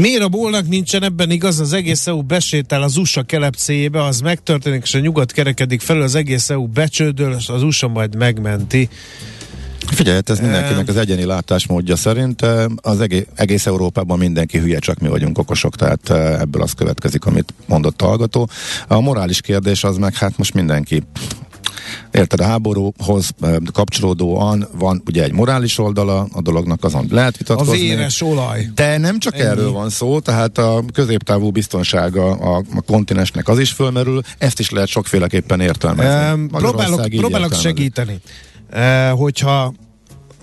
Miért a bolnak nincsen ebben igaz, az egész EU besétál az USA kelepcéjébe, az megtörténik, és a nyugat kerekedik felül, az egész EU becsődöl, és az USA majd megmenti. Figyelj, hát ez mindenkinek az egyéni látásmódja szerint. Az egész, egész Európában mindenki hülye, csak mi vagyunk okosok, tehát ebből az következik, amit mondott a hallgató. A morális kérdés az meg, hát most mindenki Érted, a háborúhoz kapcsolódóan van ugye egy morális oldala a dolognak, azon lehet vitatkozni. A véres olaj. De nem csak Ennyi. erről van szó, tehát a középtávú biztonsága a, a kontinensnek az is fölmerül, ezt is lehet sokféleképpen értelmezni. Um, próbálok próbálok segíteni. Uh, hogyha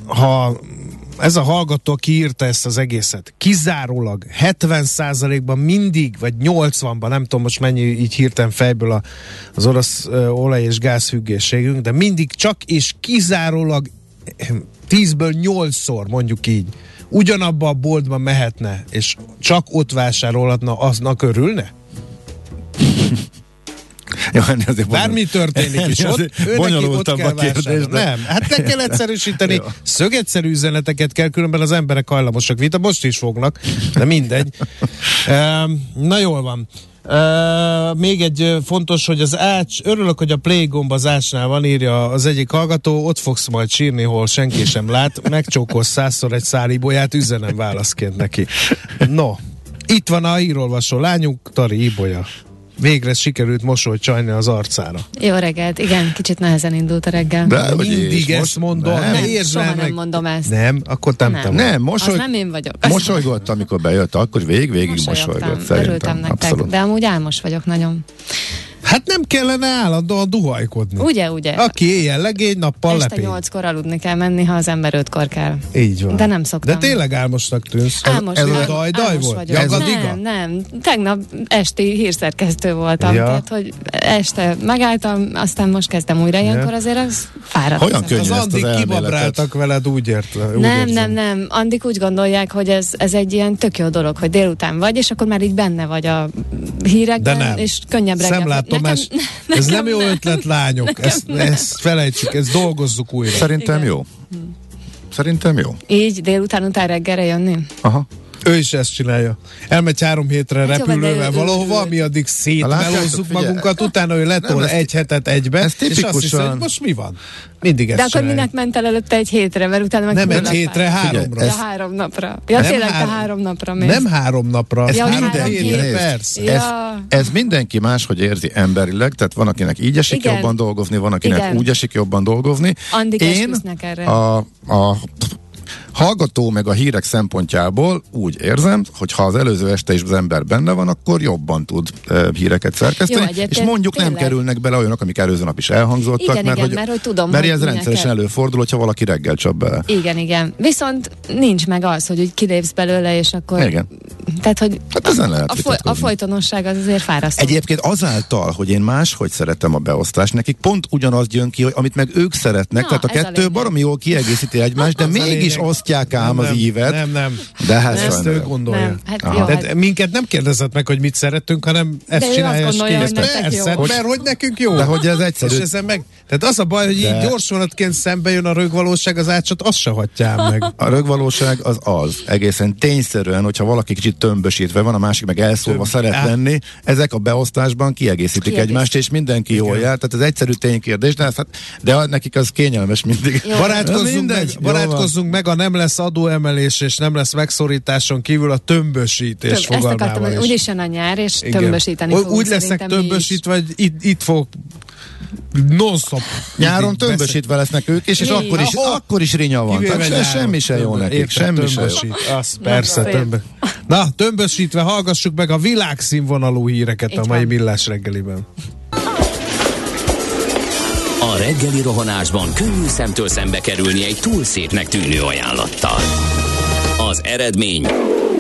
ha ez a hallgató, aki ezt az egészet, kizárólag 70%-ban mindig, vagy 80-ban, nem tudom most mennyi így hirtelen fejből a, az orosz olaj- és gázfüggészségünk, de mindig csak és kizárólag 10-ből 8-szor, mondjuk így, ugyanabba a boltba mehetne, és csak ott vásárolhatna, aznak örülne? Jó, ennél azért Bármi történik is ott, bonyolultabb a kérdés, de... Nem, hát le kell egyszerűsíteni. Jó. Szögetszerű üzeneteket kell, különben az emberek hajlamosak vita, most is fognak, de mindegy. Na jól van. Uh, még egy fontos, hogy az ács, örülök, hogy a play gomb az ácsnál van, írja az egyik hallgató, ott fogsz majd sírni, hol senki sem lát, megcsókolsz százszor egy szálibolyát, üzenem válaszként neki. No, itt van a írolvasó lányunk, Tari Ibolya. Végre sikerült mosolyt csajni az arcára. Jó reggelt, igen, kicsit nehezen indult a reggel. De hogy Mindig ezt most- mondod, Nem, ne értsd soha már nem meg. mondom ezt. Nem, akkor nem, Nem. Nem, Az mosoly... nem én vagyok. mosolygott, amikor bejött, akkor vég, végig Mosolyogtam, mosolygott. örültem nektek, abszolút. de amúgy álmos vagyok nagyon. Hát nem kellene állandóan duhajkodni. Ugye, ugye? Aki éjjel legény, nappal Este lepény. nyolckor aludni kell menni, ha az ember ötkor kell. Így van. De nem szoktam. De tényleg álmosnak tűnsz. Álmos, ez a vagyok, dajdaj álmos volt? Jagadiga? Nem, nem. Tegnap esti hírszerkesztő voltam. Ja. Tehát, hogy este megálltam, aztán most kezdem újra. Ilyenkor azért az fáradt. Hogyan az könnyű Az Andik kibabráltak veled, úgy ért. Úgy Nem, érzem. nem, nem. Andik úgy gondolják, hogy ez, ez egy ilyen tök jó dolog, hogy délután vagy, és akkor már így benne vagy a hírekben, nem. és könnyebb reggel. Szemlátomás. Nekem- Ez nem nekem jó nem. ötlet, lányok. Ezt, ezt felejtsük, ezt dolgozzuk újra. Szerintem Igen. jó. Szerintem jó. Így délután után reggelre jönni? Aha. Ő is ezt csinálja. Elmegy három hétre Hát jó, repülővel ő- valahova, mi addig szétmelózzuk magunkat, utána ő letol Nem, egy hetet egybe, ez és azt hiszi, hogy most mi van? Mindig ezt De akkor minek ment el előtte egy hétre, mert utána meg Nem egy hétre, háromra. Ja, ez- három napra. Ja, Nem tényleg három- te három napra mész. Nem három napra, Ez Ja, három hétre, persze. Ja. ez, ez mindenki máshogy érzi emberileg, tehát van, akinek így esik Igen. jobban dolgozni, van, akinek Igen. úgy esik jobban dolgozni. Andik Én a, a hallgató meg a hírek szempontjából úgy érzem, hogy ha az előző este is az ember benne van, akkor jobban tud e, híreket szerkeszteni, Jó, és mondjuk nem tényleg. kerülnek bele olyanok, amik előző nap is elhangzottak, Igen, mert, igen, hogy, mert hogy tudom, mert hogy ez rendszeresen kell. előfordul, hogyha valaki reggel csap bele. Igen, igen. Viszont nincs meg az, hogy úgy kilépsz belőle, és akkor... Igen. Tehát, hogy Hát ezen lehet a, foly- a folytonosság az azért fárasztó. Egyébként azáltal, hogy én máshogy szeretem a beosztást, nekik pont ugyanaz jön ki, hogy amit meg ők szeretnek, Na, tehát a a kettő lényeg. baromi jól kiegészíti egymást, de a mégis lényeg. Osztják ám Nem, az nem, ívet. Nem, nem. De hát Ezt ő gondolja. Nem, hát Aha. jó, Tehát hát minket nem kérdezett meg, hogy mit szeretünk, hanem ezt azt csinálja, és gondolja, kész. hogy nektek Persze, jó. mert hogy nekünk jó. De hogy ez És egyszerű. ezen meg, tehát az a baj, hogy De- így gyorsvonatként szembe jön a rögvalóság, az ácsot azt se hagyjál meg. A rögvalóság az az, egészen tényszerűen, hogyha valaki kicsit tömbösítve van, a másik meg elszólva Több- szeret Á. lenni, ezek a beosztásban kiegészítik Kiegészít. egymást, és mindenki jól Igen. jár. Tehát ez egyszerű ténykérdés, de, hát, de nekik az kényelmes mindig. Jó. Barátkozzunk, Mindegy, meg, barátkozzunk meg, a nem lesz adóemelés és nem lesz megszorításon kívül a tömbösítés több, ezt akartam, fogalmával hogy is. úgyis jön a nyár, és Igen. tömbösíteni Úgy- lesznek tömbösítve, hogy itt, itt fog non-stop. Nyáron tömbösítve lesznek ők, és, és Mi? akkor is, Ahol? akkor is rinya van. Tehát se, semmi se jó nekik, semmi se jó. Az persze, szép. tömbö. Na, tömbösítve hallgassuk meg a világszínvonalú híreket Így a mai van. millás reggeliben. A reggeli rohanásban könnyű szemtől szembe kerülni egy túl szépnek tűnő ajánlattal. Az eredmény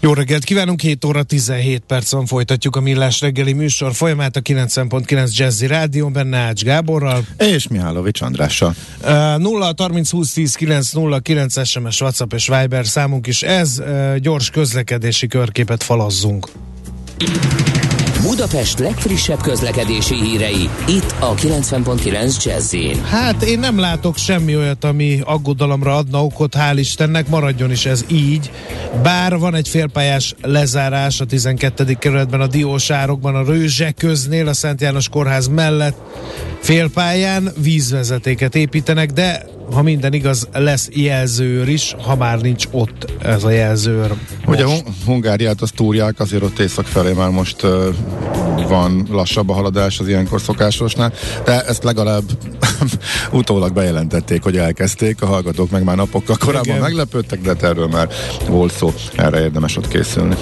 Jó reggelt kívánunk, 7 óra 17 percen folytatjuk a Millás reggeli műsor folyamát a 90.9 Jazzy Rádión, benne Ács Gáborral. És Mihálovics Andrással. Uh, 0 30 20 10 9 0 9 SMS, WhatsApp és Viber számunk is ez. Uh, gyors közlekedési körképet falazzunk. Budapest legfrissebb közlekedési hírei, itt a 90.9 jazz Hát én nem látok semmi olyat, ami aggodalomra adna okot, hál' Istennek, maradjon is ez így. Bár van egy félpályás lezárás a 12. kerületben, a Diósárokban, a Rőzse köznél, a Szent János Kórház mellett félpályán vízvezetéket építenek, de ha minden igaz, lesz jelzőr is, ha már nincs ott ez a jelzőr. Ugye Hun- Hungáriát azt túrják, azért ott észak felé már most uh, van lassabb a haladás az ilyenkor szokásosnál, de ezt legalább utólag bejelentették, hogy elkezdték, a hallgatók meg már napokkal korábban Igen. meglepődtek, de hát erről már volt szó, erre érdemes ott készülni.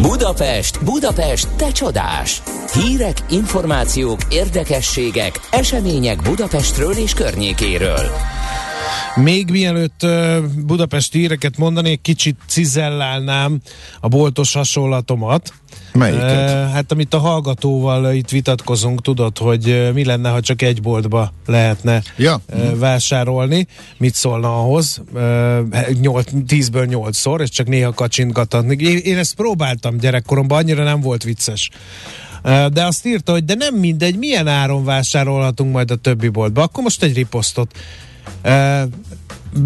Budapest, Budapest, te csodás! Hírek, információk, érdekességek, események Budapestről és környékéről. Még mielőtt Budapesti híreket mondanék, kicsit cizellálnám a boltos hasonlatomat. Melyiket? Hát amit a hallgatóval itt vitatkozunk, tudod, hogy mi lenne, ha csak egy boltba lehetne Ja. vásárolni. Mit szólna ahhoz? Uh, 8, 10-ből 8-szor, és csak néha kacsintgatni. Én, én ezt próbáltam gyerekkoromban, annyira nem volt vicces. De azt írta, hogy de nem mindegy, milyen áron vásárolhatunk majd a többi boltba. Akkor most egy riposztot.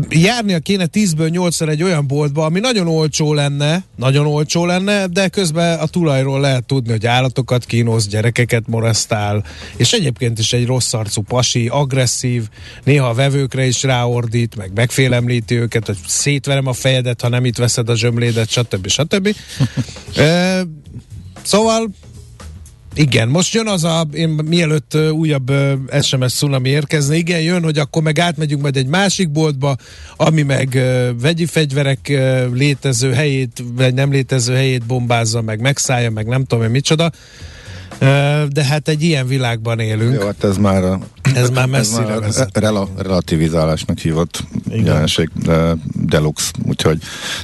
Járnia kéne 10-ből 8 egy olyan boltba, ami nagyon olcsó lenne, nagyon olcsó lenne, de közben a tulajról lehet tudni, hogy állatokat kínoz, gyerekeket moresztál, és egyébként is egy rossz arcú pasi, agresszív, néha a vevőkre is ráordít, meg megfélemlíti őket, hogy szétverem a fejedet, ha nem itt veszed a zsömlédet, stb. stb. Ö, szóval igen, most jön az a, én mielőtt újabb SMS cunami érkezne, igen, jön, hogy akkor meg átmegyünk majd egy másik boltba, ami meg vegyi fegyverek létező helyét, vagy nem létező helyét bombázza, meg megszállja, meg nem tudom én micsoda. De hát egy ilyen világban élünk. Jó, hát ez már a, Ez már messzire már a vezet. rela, relativizálásnak hívott Igen. jelenség, de deluxe, úgyhogy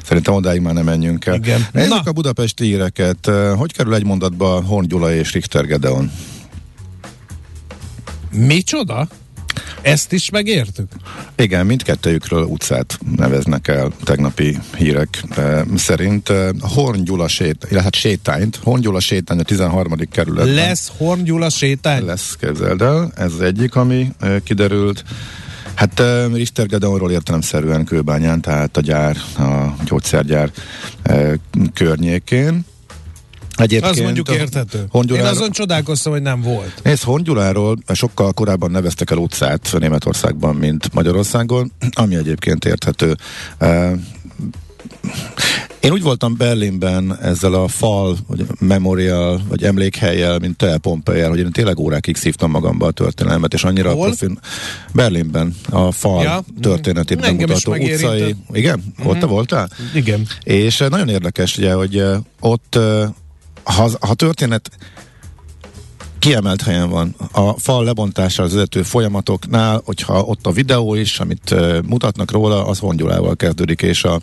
szerintem odáig már nem menjünk el. Igen. Nézzük a budapesti híreket. Hogy kerül egy mondatba Horn Gyula és Richter Gedeon? Micsoda? Ezt is megértük? Igen, mindkettőjükről utcát neveznek el tegnapi hírek eh, szerint. Eh, Horn Gyula sét, illetve hát sétányt, Horn Gyula sétány a 13. kerületben. Lesz Horn Gyula sétány? Lesz, képzeld el. Ez az egyik, ami eh, kiderült. Hát eh, Richter Gedeonról értelemszerűen Kőbányán, tehát a gyár, a gyógyszergyár eh, környékén. Egyébként Az mondjuk érthető. Én Hongyuláról- azon csodálkoztam, hogy nem volt. Nézd, Hongyuláról sokkal korábban neveztek el utcát Németországban, mint Magyarországon, ami egyébként érthető. Én úgy voltam Berlinben ezzel a fal, vagy memorial, vagy emlékhelyel, mint te Pompejel, hogy én tényleg órákig szívtam magamba a történelmet, és annyira Hol? profin... Berlinben a fal Ja. történetét is bemutató utcai... Igen? Ott te voltál? Igen. És nagyon érdekes, ugye, hogy ott, ha, ha történet kiemelt helyen van. A fal lebontása az vezető folyamatoknál, hogyha ott a videó is, amit uh, mutatnak róla, az hongyulával kezdődik, és a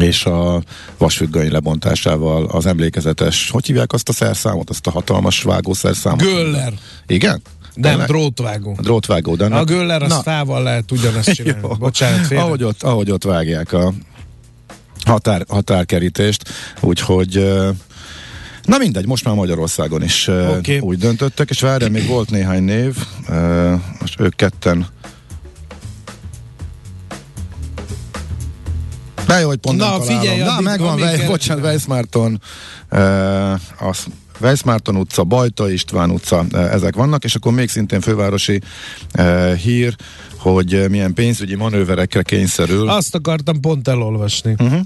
és a vasfüggöny lebontásával az emlékezetes, hogy hívják azt a szerszámot, azt a hatalmas vágószerszámot? Göller. Igen? Nem, Tényleg? drótvágó. A drótvágó, de A annak- göller az Na, lehet ugyanazt csinálni. jó. Bocsánat, félre. ahogy ott, ahogy ott vágják a határ, határkerítést, úgyhogy ö, Na mindegy, most már Magyarországon is okay. úgy döntöttek, és várjál, még volt néhány név, most ők ketten De jó, hogy pont Na, figyelj, Na, megvan, Vej, bocsánat, Weissmárton, uh, az Weissmárton utca, Bajta István utca, uh, ezek vannak, és akkor még szintén fővárosi uh, hír, hogy uh, milyen pénzügyi manőverekre kényszerül. Azt akartam pont elolvasni. Uh-huh.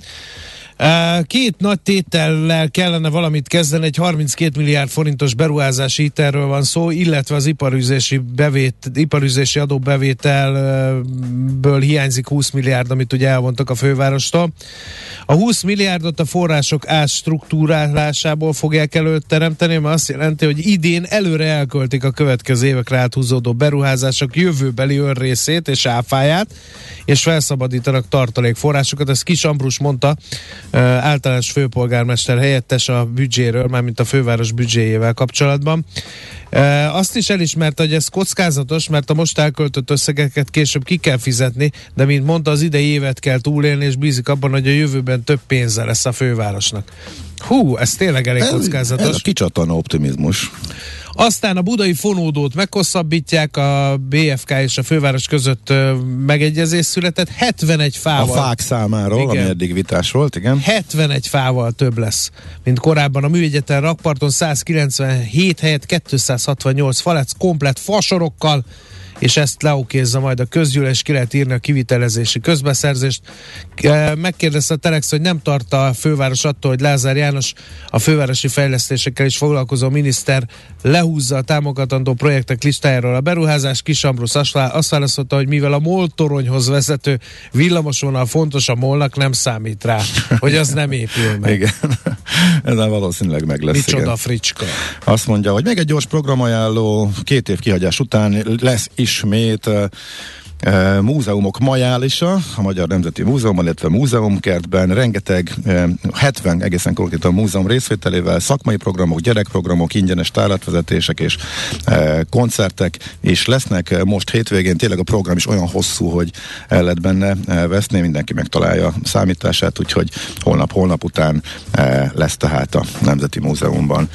Két nagy tétellel kellene valamit kezdeni, egy 32 milliárd forintos beruházási hitelről van szó, illetve az iparüzési, bevét, iparüzési adóbevételből hiányzik 20 milliárd, amit ugye elvontak a fővárostól. A 20 milliárdot a források átstruktúrálásából fogják előteremteni, mert azt jelenti, hogy idén előre elköltik a következő évekre áthúzódó beruházások jövőbeli önrészét és áfáját, és felszabadítanak tartalékforrásokat. Ezt Kis Ambrus mondta általános főpolgármester helyettes a büdzséről, mármint a főváros büdzséjével kapcsolatban. Azt is elismerte, hogy ez kockázatos, mert a most elköltött összegeket később ki kell fizetni, de mint mondta, az idei évet kell túlélni, és bízik abban, hogy a jövőben több pénze lesz a fővárosnak. Hú, ez tényleg elég Ez, kockázatos. ez a kicsattan optimizmus. Aztán a budai fonódót meghosszabbítják, a BFK és a főváros között megegyezés született, 71 A fával. fák számáról, Igen. ami eddig vitás volt, igen. 71 fával több lesz, mint korábban. A műegyeten rakparton 197 helyett 268 fa lesz komplet fasorokkal, és ezt leokézza majd a közgyűlés, ki lehet írni a kivitelezési közbeszerzést. Megkérdezte a Telex, hogy nem tart a főváros attól, hogy Lázár János a fővárosi fejlesztésekkel is foglalkozó miniszter lehúzza a támogatandó projektek listájáról a beruházás. Kis Ambrusz azt vá- azt válaszolta, hogy mivel a MOL toronyhoz vezető villamosvonal fontos, a MOL-nak nem számít rá, hogy az nem épül meg. Igen. Ez már valószínűleg meg lesz. Micsoda igen. fricska. Azt mondja, hogy még egy gyors programajánló, két év kihagyás után lesz ismét múzeumok majálisa a Magyar Nemzeti Múzeumban, illetve múzeumkertben rengeteg, uh, 70 egészen konkrétan múzeum részvételével szakmai programok, gyerekprogramok, ingyenes tárlatvezetések és koncertek is lesznek. Most hétvégén tényleg a program is olyan hosszú, hogy el lehet benne veszni, mindenki megtalálja számítását, úgyhogy holnap-holnap után lesz tehát a Nemzeti Múzeumban.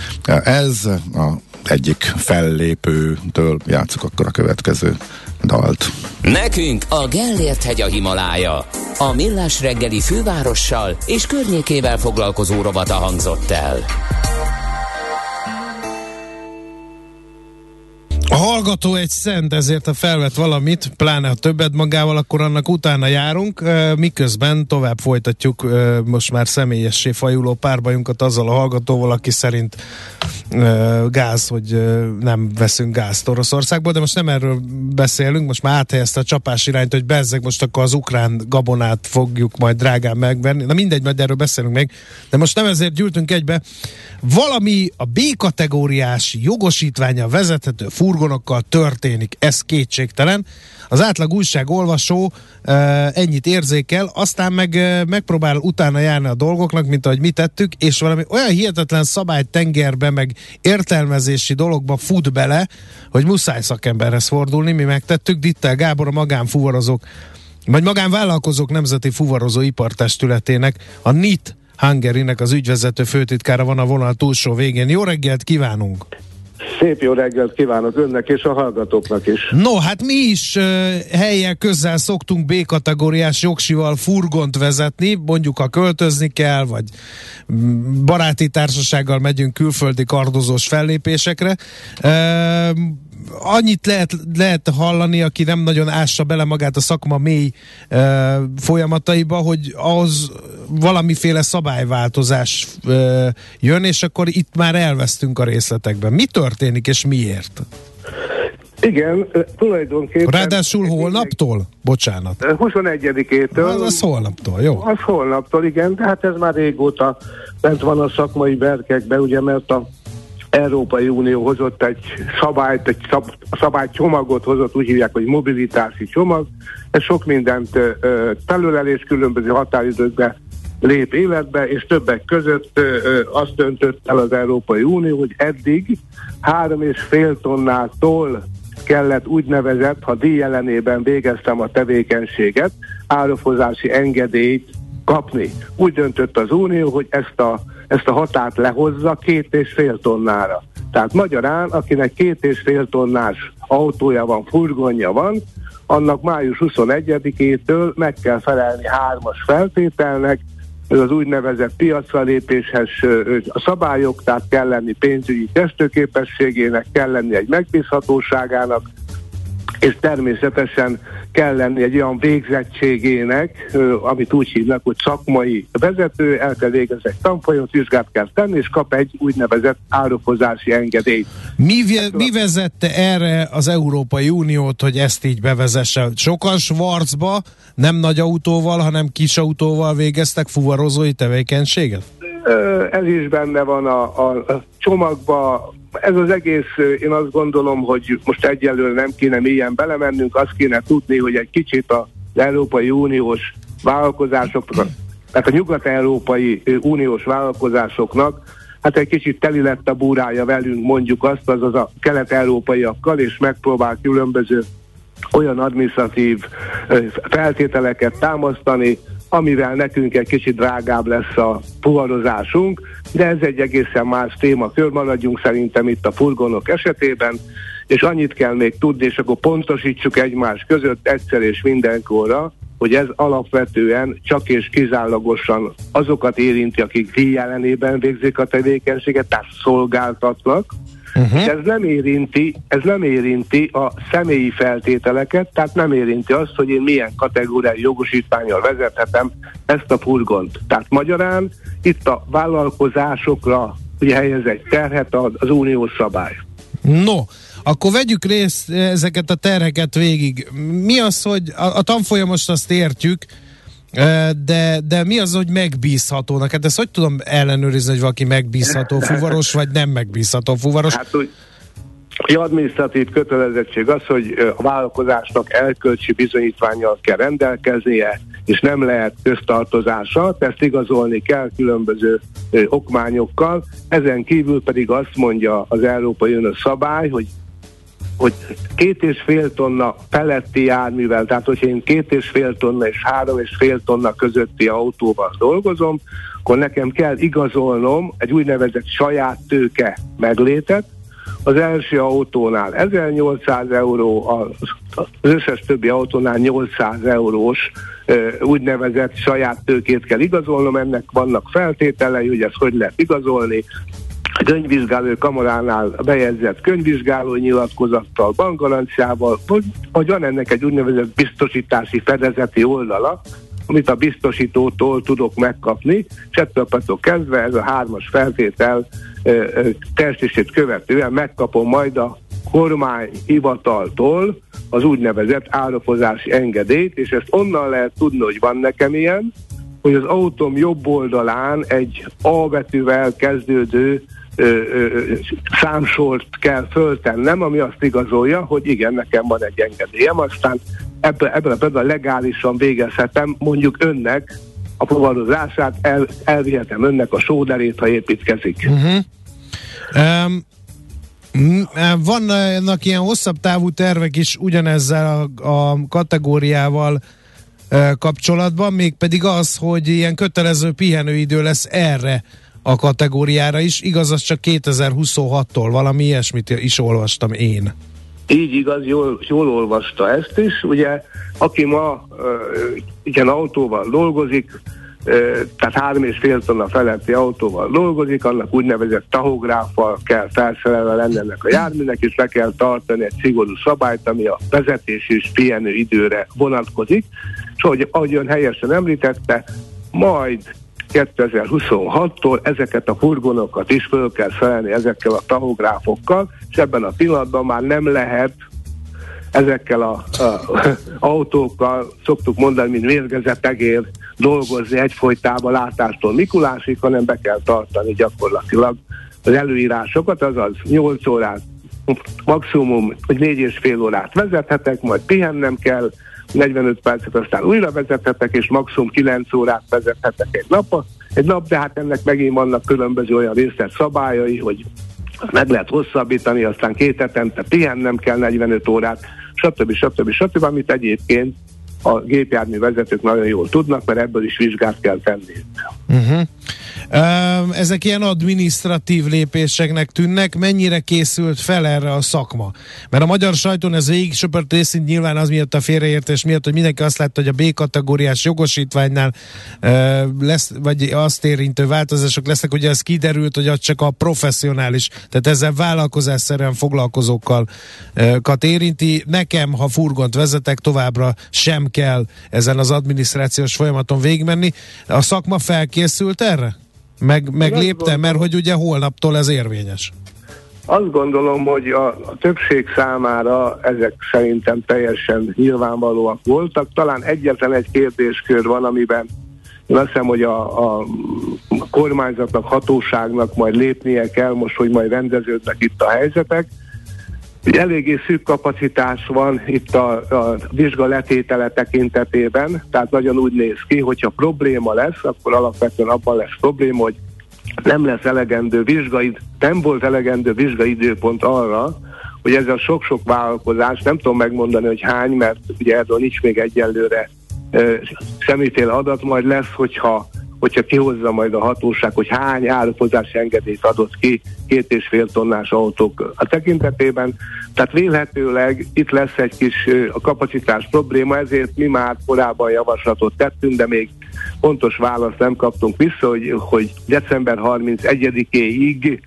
Ez a egyik fellépőtől játszuk akkor a következő dalt. Nekünk a Gellért hegy a Himalája. A Millás reggeli fővárossal és környékével foglalkozó rovata hangzott el. Hallgató egy szent, ezért ha felvett valamit, pláne ha többet magával, akkor annak utána járunk, miközben tovább folytatjuk most már személyessé fajuló párbajunkat azzal a hallgatóval, aki szerint gáz, hogy nem veszünk gázt Oroszországból, de most nem erről beszélünk, most már áthelyezte a csapás irányt, hogy bezzeg most akkor az ukrán gabonát fogjuk majd drágán megvenni. Na mindegy, majd erről beszélünk még, de most nem ezért gyűltünk egybe. Valami a B-kategóriás jogosítványa vezethető furgonokkal történik, ez kétségtelen. Az átlag újság olvasó e, ennyit érzékel, aztán meg megpróbál utána járni a dolgoknak, mint ahogy mi tettük, és valami olyan hihetetlen szabálytengerbe, meg értelmezési dologba fut bele, hogy muszáj szakemberhez fordulni, mi megtettük, Dittel Gábor, a magánfuvarozók vagy magánvállalkozók Nemzeti Fuvarozó Ipartestületének, a NIT Hungary-nek az ügyvezető főtitkára van a vonal túlsó végén. Jó reggelt kívánunk! Szép jó reggelt kívánok önnek és a hallgatóknak is. No, hát mi is uh, helyek közel szoktunk B-kategóriás jogsival furgont vezetni, mondjuk ha költözni kell, vagy mm, baráti társasággal megyünk külföldi kardozós fellépésekre. Uh, annyit lehet, lehet hallani, aki nem nagyon ássa bele magát a szakma mély uh, folyamataiba, hogy ahhoz valamiféle szabályváltozás uh, jön, és akkor itt már elvesztünk a részletekben. Mi történik, és miért? Igen, ö, tulajdonképpen... Ráadásul holnaptól? Bocsánat. 21-től. Az, az holnaptól, jó? Az holnaptól, igen, de hát ez már régóta bent van a szakmai berkekben, ugye, mert a Európai Unió hozott egy szabályt, egy szab, szabálycsomagot hozott, úgy hívják, hogy mobilitási csomag. Ez sok mindent ö, ö, felölel és különböző határidőkben lép életbe, és többek között azt döntött el az Európai Unió, hogy eddig három és fél tonnától kellett úgynevezett, ha díj ellenében végeztem a tevékenységet, árafozási engedélyt kapni. Úgy döntött az Unió, hogy ezt a, ezt a határt lehozza két és fél tonnára. Tehát magyarán, akinek két és fél tonnás autója van, furgonja van, annak május 21-től meg kell felelni hármas feltételnek, ez az úgynevezett piacra lépéshez a szabályok, tehát kell lenni pénzügyi testőképességének, kell lenni egy megbízhatóságának, és természetesen kell lenni egy olyan végzettségének, amit úgy hívnak, hogy szakmai vezető, el kell végezni egy tanfolyamot, vizsgát kell tenni, és kap egy úgynevezett árufozási engedélyt. Mi, mi vezette erre az Európai Uniót, hogy ezt így bevezesse? Sokan Schwarzba nem nagy autóval, hanem kis autóval végeztek fuvarozói tevékenységet? Ez is benne van a, a, a csomagba. Ez az egész, én azt gondolom, hogy most egyelőre nem kéne mélyen belemennünk, azt kéne tudni, hogy egy kicsit az Európai Uniós vállalkozásoknak tehát a nyugat-európai uniós vállalkozásoknak hát egy kicsit teli lett a búrája velünk, mondjuk azt, azaz a kelet-európaiakkal, és megpróbál különböző olyan administratív feltételeket támasztani, amivel nekünk egy kicsit drágább lesz a fuvarozásunk, de ez egy egészen más témakör, maradjunk szerintem itt a furgonok esetében, és annyit kell még tudni, és akkor pontosítsuk egymás között egyszer és mindenkorra, hogy ez alapvetően csak és kizárólagosan azokat érinti, akik díj ellenében végzik a tevékenységet, tehát szolgáltatnak, Uh-huh. És ez nem érinti, ez nem érinti a személyi feltételeket, tehát nem érinti azt, hogy én milyen kategóriai jogosítványal vezethetem ezt a furgont. Tehát magyarán itt a vállalkozásokra ugye helyez egy terhet az, uniós szabály. No, akkor vegyük részt ezeket a terheket végig. Mi az, hogy a, a tanfolyamost azt értjük, de, de mi az, hogy megbízhatónak? Hát ezt hogy tudom ellenőrizni, hogy valaki megbízható fuvaros, vagy nem megbízható fuvaros? Hát úgy, egy adminisztratív kötelezettség az, hogy a vállalkozásnak elkölcsi bizonyítványjal kell rendelkeznie, és nem lehet köztartozása, ezt igazolni kell különböző okmányokkal. Ezen kívül pedig azt mondja az Európai Unió szabály, hogy hogy két és fél tonna feletti járművel, tehát hogyha én két és fél tonna és három és fél tonna közötti autóval dolgozom, akkor nekem kell igazolnom egy úgynevezett saját tőke meglétet, az első autónál. 1800 euró, az összes többi autónál 800 eurós úgynevezett saját tőkét kell igazolnom, ennek vannak feltételei, hogy ezt hogy lehet igazolni, a könyvvizsgáló kamaránál bejegyzett könyvvizsgáló nyilatkozattal, bankgaranciával, vagy, vagy van ennek egy úgynevezett biztosítási fedezeti oldala, amit a biztosítótól tudok megkapni, és ettől kezdve ez a hármas feltétel testését követően megkapom majd a kormány hivataltól az úgynevezett árafozási engedélyt, és ezt onnan lehet tudni, hogy van nekem ilyen, hogy az autóm jobb oldalán egy A betűvel kezdődő ö, ö, számsort kell föltennem, ami azt igazolja, hogy igen, nekem van egy engedélyem, aztán ebből, ebből a ebből legálisan végezhetem mondjuk önnek a fuvarozását, el, elvihetem önnek a sóderét, ha építkezik. Uh-huh. Um, vannak ilyen hosszabb távú tervek is ugyanezzel a, a kategóriával kapcsolatban, mégpedig az, hogy ilyen kötelező pihenőidő lesz erre a kategóriára is, igaz, az csak 2026-tól, valami ilyesmit is olvastam én. Így igaz, jól, jól olvasta ezt is. Ugye, aki ma uh, igen, autóval dolgozik, tehát három és fél tonna feletti autóval dolgozik, annak úgynevezett tahográffal kell felszerelve lenni ennek a járműnek, és le kell tartani egy szigorú szabályt, ami a vezetés és pihenő időre vonatkozik. És ahogy, ahogy ön helyesen említette, majd 2026-tól ezeket a furgonokat is föl kell szerelni ezekkel a tahográfokkal, és ebben a pillanatban már nem lehet ezekkel a, a autókkal, szoktuk mondani, mint mérgezett egér dolgozni egyfolytában látástól Mikulásig, hanem be kell tartani gyakorlatilag az előírásokat, azaz 8 órát, maximum 4 és fél órát vezethetek, majd pihennem kell, 45 percet aztán újra vezethetek, és maximum 9 órát vezethetek egy nap, egy nap, de hát ennek megint vannak különböző olyan részlet szabályai, hogy meg lehet hosszabbítani, aztán két hetente pihennem kell 45 órát, stb. stb. stb. amit egyébként a gépjármű vezetők nagyon jól tudnak, mert ebből is vizsgát kell tenni. Uh-huh. Ezek ilyen administratív lépéseknek tűnnek, mennyire készült fel erre a szakma? Mert a magyar sajton ez végig söpört részint nyilván az miatt a félreértés miatt, hogy mindenki azt látta, hogy a B kategóriás jogosítványnál lesz, vagy azt érintő változások lesznek, ugye ez kiderült, hogy az csak a professzionális, tehát ezzel vállalkozásszerűen foglalkozókkal kat érinti. Nekem, ha furgont vezetek, továbbra sem kell ezen az adminisztrációs folyamaton végigmenni. A szakma felkészült erre? Meg, meglépte, mert hogy ugye holnaptól ez érvényes. Azt gondolom, hogy a, a többség számára ezek szerintem teljesen nyilvánvalóak voltak. Talán egyetlen egy kérdéskör van, amiben én azt hiszem, hogy a, a kormányzatnak, hatóságnak majd lépnie kell most, hogy majd rendeződnek itt a helyzetek. Ugye eléggé szűk kapacitás van itt a, a vizsga letétele tekintetében, tehát nagyon úgy néz ki, hogyha probléma lesz, akkor alapvetően abban lesz probléma, hogy nem lesz elegendő vizsgaid, nem volt elegendő vizsgaidőpont arra, hogy ez a sok-sok vállalkozás, nem tudom megmondani, hogy hány, mert ugye erről nincs még egyelőre semmiféle adat, majd lesz, hogyha hogyha kihozza majd a hatóság, hogy hány áruhozási engedélyt adott ki két és fél tonnás autók a tekintetében. Tehát vélhetőleg itt lesz egy kis a kapacitás probléma, ezért mi már korábban javaslatot tettünk, de még pontos választ nem kaptunk vissza, hogy, hogy december 31-éig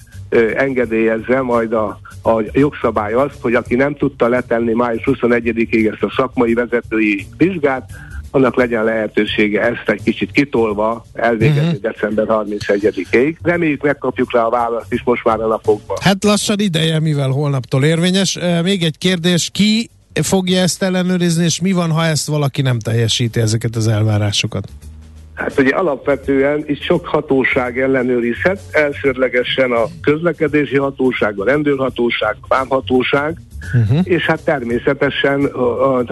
engedélyezze majd a, a jogszabály azt, hogy aki nem tudta letenni május 21-ig ezt a szakmai vezetői vizsgát, annak legyen lehetősége ezt egy kicsit kitolva elvégezni uh-huh. december 31-ig. Reméljük megkapjuk rá a választ is most már a napokban. Hát lassan ideje, mivel holnaptól érvényes. Még egy kérdés, ki fogja ezt ellenőrizni, és mi van, ha ezt valaki nem teljesíti ezeket az elvárásokat? Hát ugye alapvetően itt sok hatóság ellenőrizhet, elsődlegesen a közlekedési hatóság, a rendőrhatóság, a vámhatóság, uh-huh. és hát természetesen a, a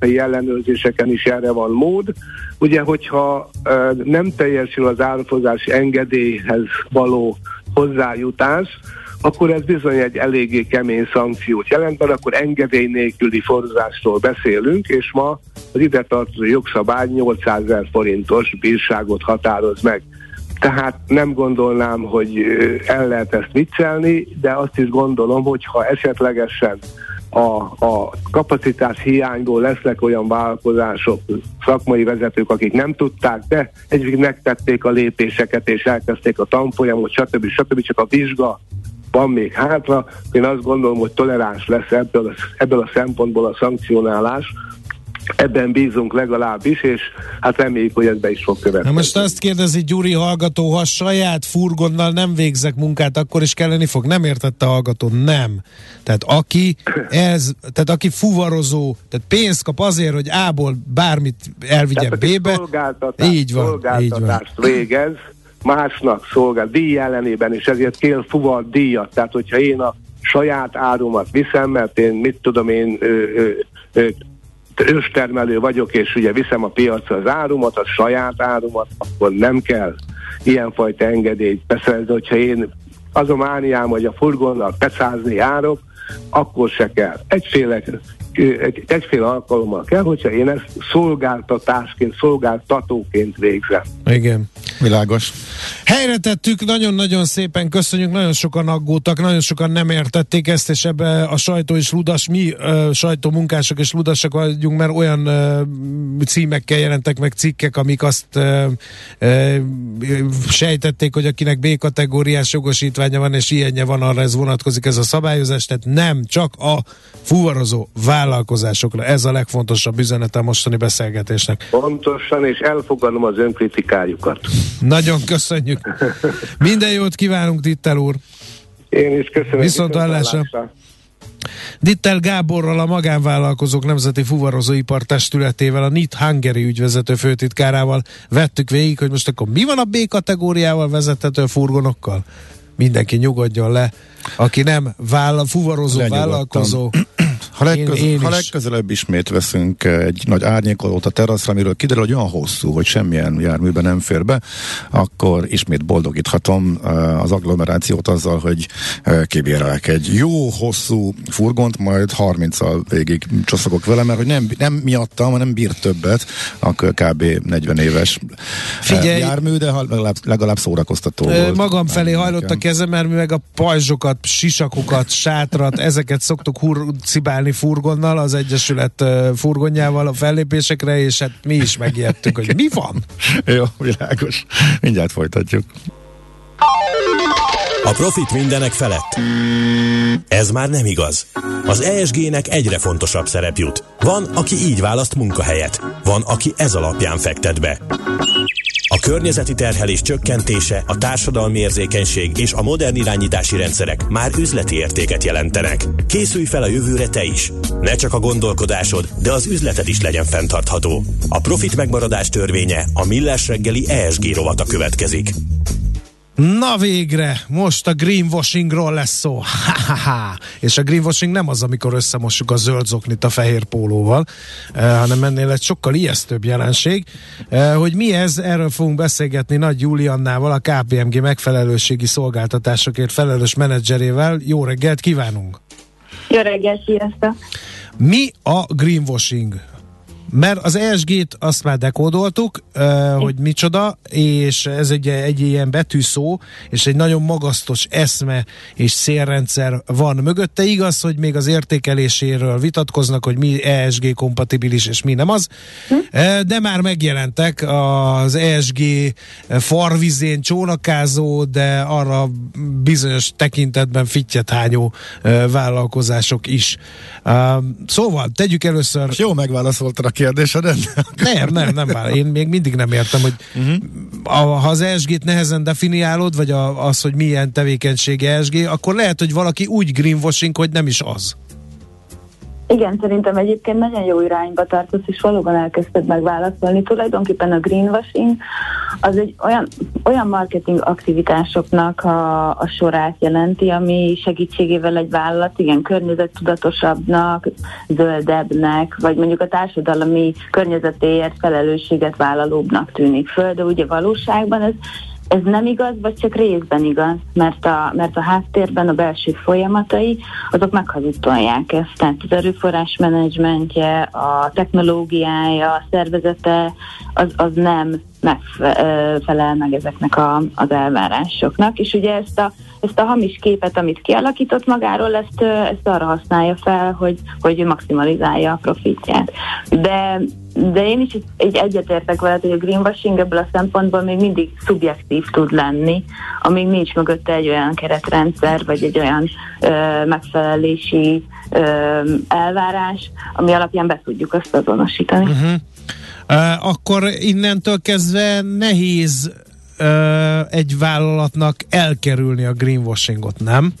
ellenőrzéseken is erre van mód. Ugye, hogyha nem teljesül az árafozási engedélyhez való hozzájutás, akkor ez bizony egy eléggé kemény szankciót jelent, mert akkor engedély nélküli forzástól beszélünk, és ma az ide tartozó jogszabály 800 ezer forintos bírságot határoz meg. Tehát nem gondolnám, hogy el lehet ezt viccelni, de azt is gondolom, hogy ha esetlegesen a, a kapacitás hiányból lesznek olyan vállalkozások, szakmai vezetők, akik nem tudták, de egyébként megtették a lépéseket és elkezdték a tanfolyamot, stb. stb. csak a vizsga van még hátra. Én azt gondolom, hogy toleráns lesz ebből, a, ebből a szempontból a szankcionálás, Ebben bízunk legalábbis, és hát reméljük, hogy ez be is fog következni. Na most azt kérdezi Gyuri hallgató, ha saját furgonnal nem végzek munkát, akkor is kelleni fog. Nem értette a hallgató, nem. Tehát aki ez, tehát aki fuvarozó, tehát pénzt kap azért, hogy A-ból bármit elvigyen B-be. Így van, szolgáltatást így van. végez, másnak szolgál, díj ellenében, és ezért kér fuvar díjat. Tehát, hogyha én a saját árumat viszem, mert én mit tudom én ö, ö, ö, őstermelő vagyok, és ugye viszem a piacra az árumat, a saját árumat, akkor nem kell ilyenfajta engedélyt beszerezni, hogyha én az a mániám, hogy a furgonnal pecázni árok, akkor se kell. Egyféle egy, egyféle alkalommal kell, hogyha én ezt szolgáltatásként, szolgáltatóként végzem. Igen. Világos. Helyre tettük, nagyon-nagyon szépen köszönjük, nagyon sokan aggódtak, nagyon sokan nem értették ezt, és ebbe a sajtó és ludas, mi uh, sajtómunkások és ludasak vagyunk, mert olyan uh, címekkel jelentek meg cikkek, amik azt uh, uh, sejtették, hogy akinek B-kategóriás jogosítványa van, és ilyenje van, arra ez vonatkozik ez a szabályozás, tehát nem, csak a fuvarozó vállalkozásokra. Ez a legfontosabb üzenete a mostani beszélgetésnek. Pontosan, és elfogadom az önkritikájukat. Nagyon köszönjük. Minden jót kívánunk, Dittel úr. Én is köszönöm. Viszont hallásra. Dittel Gáborral, a Magánvállalkozók Nemzeti Fuvarozóipar Testületével, a NIT Hungary ügyvezető főtitkárával vettük végig, hogy most akkor mi van a B kategóriával vezethető furgonokkal? Mindenki nyugodjon le, aki nem vállal, fuvarozó, vállalkozó. Ha, legköz, én, én ha legközelebb ismét veszünk egy nagy árnyékolót a teraszra, amiről kiderül, hogy olyan hosszú, hogy semmilyen járműben nem fér be, akkor ismét boldogíthatom eh, az agglomerációt azzal, hogy eh, kibérelek egy jó, hosszú furgont, majd 30-al végig csoszogok vele, mert hogy nem, nem miattam, hanem bír többet, akkor kb. 40 éves eh, Figyelj, jármű, de legalább, legalább szórakoztató volt. Magam felé hajlott a kezem, mert mi meg a pajzsokat, sisakokat, sátrat, ezeket szoktuk hurcibálni szállni furgonnal, az Egyesület furgonjával a fellépésekre, és hát mi is megijedtünk, hogy mi van? Jó, világos. Mindjárt folytatjuk. A profit mindenek felett. Ez már nem igaz. Az ESG-nek egyre fontosabb szerep jut. Van, aki így választ munkahelyet. Van, aki ez alapján fektet be. A környezeti terhelés csökkentése, a társadalmi érzékenység és a modern irányítási rendszerek már üzleti értéket jelentenek. Készülj fel a jövőre te is. Ne csak a gondolkodásod, de az üzleted is legyen fenntartható. A profit megmaradás törvénye a Millás reggeli ESG rovata következik. Na végre, most a greenwashingról lesz szó. Ha-ha-ha. És a greenwashing nem az, amikor összemossuk a zöld zoknit a fehér pólóval, eh, hanem ennél egy sokkal ijesztőbb jelenség. Eh, hogy mi ez, erről fogunk beszélgetni Nagy Juliannával, a KPMG megfelelőségi szolgáltatásokért felelős menedzserével. Jó reggelt kívánunk! Jó reggelt, sziasztok! Mi a greenwashing? Mert az ESG-t azt már dekódoltuk, hogy micsoda, és ez egy, egy ilyen betűszó, és egy nagyon magasztos eszme és szélrendszer van mögötte. Igaz, hogy még az értékeléséről vitatkoznak, hogy mi ESG kompatibilis és mi nem az, uh, de már megjelentek az ESG farvizén csónakázó, de arra bizonyos tekintetben fittyet hányó vállalkozások is. Szóval, tegyük először... Jó megválaszoltad a kérdésedet? Nem, nem, nem vár. Én még mindig nem értem, hogy uh-huh. a, ha az ESG-t nehezen definiálod, vagy a, az, hogy milyen tevékenység ESG, akkor lehet, hogy valaki úgy greenwashing, hogy nem is az. Igen, szerintem egyébként nagyon jó irányba tartasz, és valóban elkezdted megválaszolni. Tulajdonképpen a greenwashing az egy olyan, olyan marketing aktivitásoknak a, a sorát jelenti, ami segítségével egy vállalat igen környezettudatosabbnak, zöldebbnek, vagy mondjuk a társadalmi környezetéért felelősséget vállalóbbnak tűnik föl, de ugye valóságban ez ez nem igaz, vagy csak részben igaz, mert a, mert a háttérben a belső folyamatai, azok meghazudtolják ezt. Tehát az erőforrás menedzsmentje, a technológiája, a szervezete, az, az nem megfelel meg ezeknek a, az elvárásoknak. És ugye ezt a, ezt a hamis képet, amit kialakított magáról, ezt, ezt arra használja fel, hogy, hogy maximalizálja a profitját. De de én is így egyetértek veled, hogy a greenwashing ebből a szempontból még mindig szubjektív tud lenni, amíg nincs mögötte egy olyan keretrendszer, vagy egy olyan ö, megfelelési ö, elvárás, ami alapján be tudjuk azt azonosítani. Uh-huh. Uh, akkor innentől kezdve nehéz uh, egy vállalatnak elkerülni a greenwashingot, nem?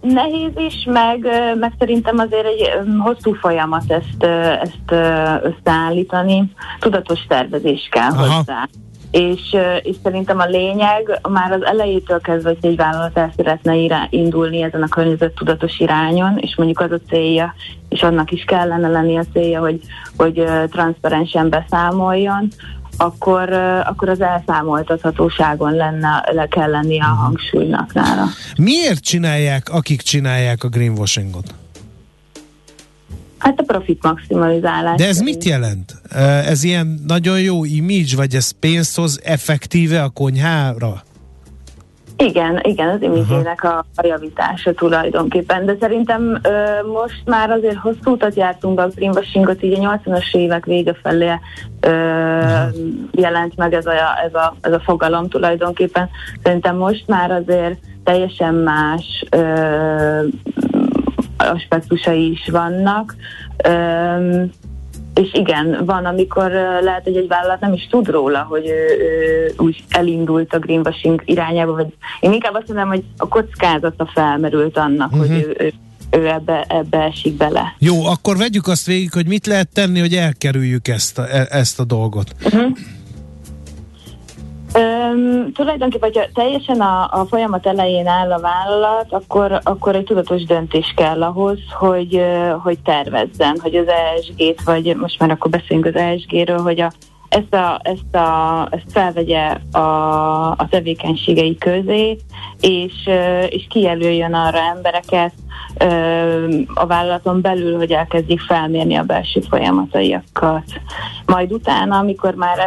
Nehéz is, meg, meg szerintem azért egy hosszú folyamat ezt, ezt összeállítani. Tudatos tervezés kell Aha. hozzá. És, és szerintem a lényeg már az elejétől kezdve, hogy egy vállalat el szeretne irá, indulni ezen a környezet tudatos irányon, és mondjuk az a célja, és annak is kellene lenni a célja, hogy, hogy transzparensen beszámoljon, akkor, akkor az elszámoltathatóságon lenne, le kell lenni a mhm. hangsúlynak nála. Miért csinálják, akik csinálják a greenwashingot? Hát a profit maximalizálás. De ez mit jelent? Ez ilyen nagyon jó image, vagy ez pénzt hoz effektíve a konyhára? Igen, igen, az imidzsének a, a javítása tulajdonképpen, de szerintem ö, most már azért hosszú utat jártunk be a greenwashingot, így a 80-as évek vége felé ö, jelent meg ez a, ez, a, ez a fogalom tulajdonképpen. Szerintem most már azért teljesen más ö, aspektusai is vannak. Ö, és igen, van, amikor lehet, hogy egy vállalat nem is tud róla, hogy ő, ő úgy elindult a greenwashing irányába, vagy én inkább azt mondom, hogy a kockázata felmerült annak, uh-huh. hogy mhm. ő, ő ő ebbe, ebbe esik bele. Jó, akkor vegyük azt végig, hogy mit lehet tenni, hogy elkerüljük ezt a, e, ezt a dolgot. Uh-huh. Öm, tulajdonképpen, hogyha teljesen a, a folyamat elején áll a vállalat, akkor, akkor egy tudatos döntés kell ahhoz, hogy, hogy tervezzen, hogy az ESG-t, vagy most már akkor beszélünk az ESG-ről, hogy a, ezt, a, ezt, a, ezt felvegye a, a tevékenységei közé, és, és kijelöljön arra embereket a vállalaton belül, hogy elkezdjék felmérni a belső folyamataiakat. Majd utána, amikor már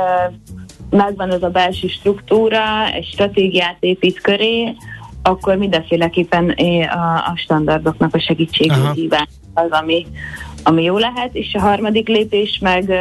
megvan az a belső struktúra, egy stratégiát épít köré, akkor mindenféleképpen a, a standardoknak a segítségét az, ami, ami jó lehet, és a harmadik lépés meg,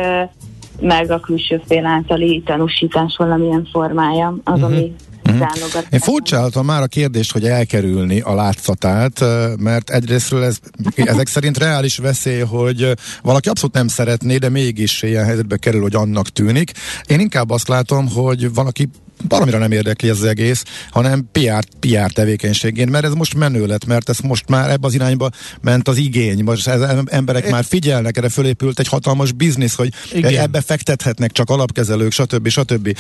meg a külső fél általi tanúsítás valamilyen formája, az, uh-huh. ami Uh-huh. Én furcsáltam már a kérdést, hogy elkerülni a látszatát, mert egyrésztről ez, ezek szerint reális veszély, hogy valaki abszolút nem szeretné, de mégis ilyen helyzetbe kerül, hogy annak tűnik. Én inkább azt látom, hogy valaki valamire nem érdekli ez az egész, hanem PR, PR tevékenységén, mert ez most menő lett, mert ez most már ebbe az irányba ment az igény, most ez emberek már figyelnek, erre fölépült egy hatalmas biznisz, hogy Igen. ebbe fektethetnek csak alapkezelők, stb. stb.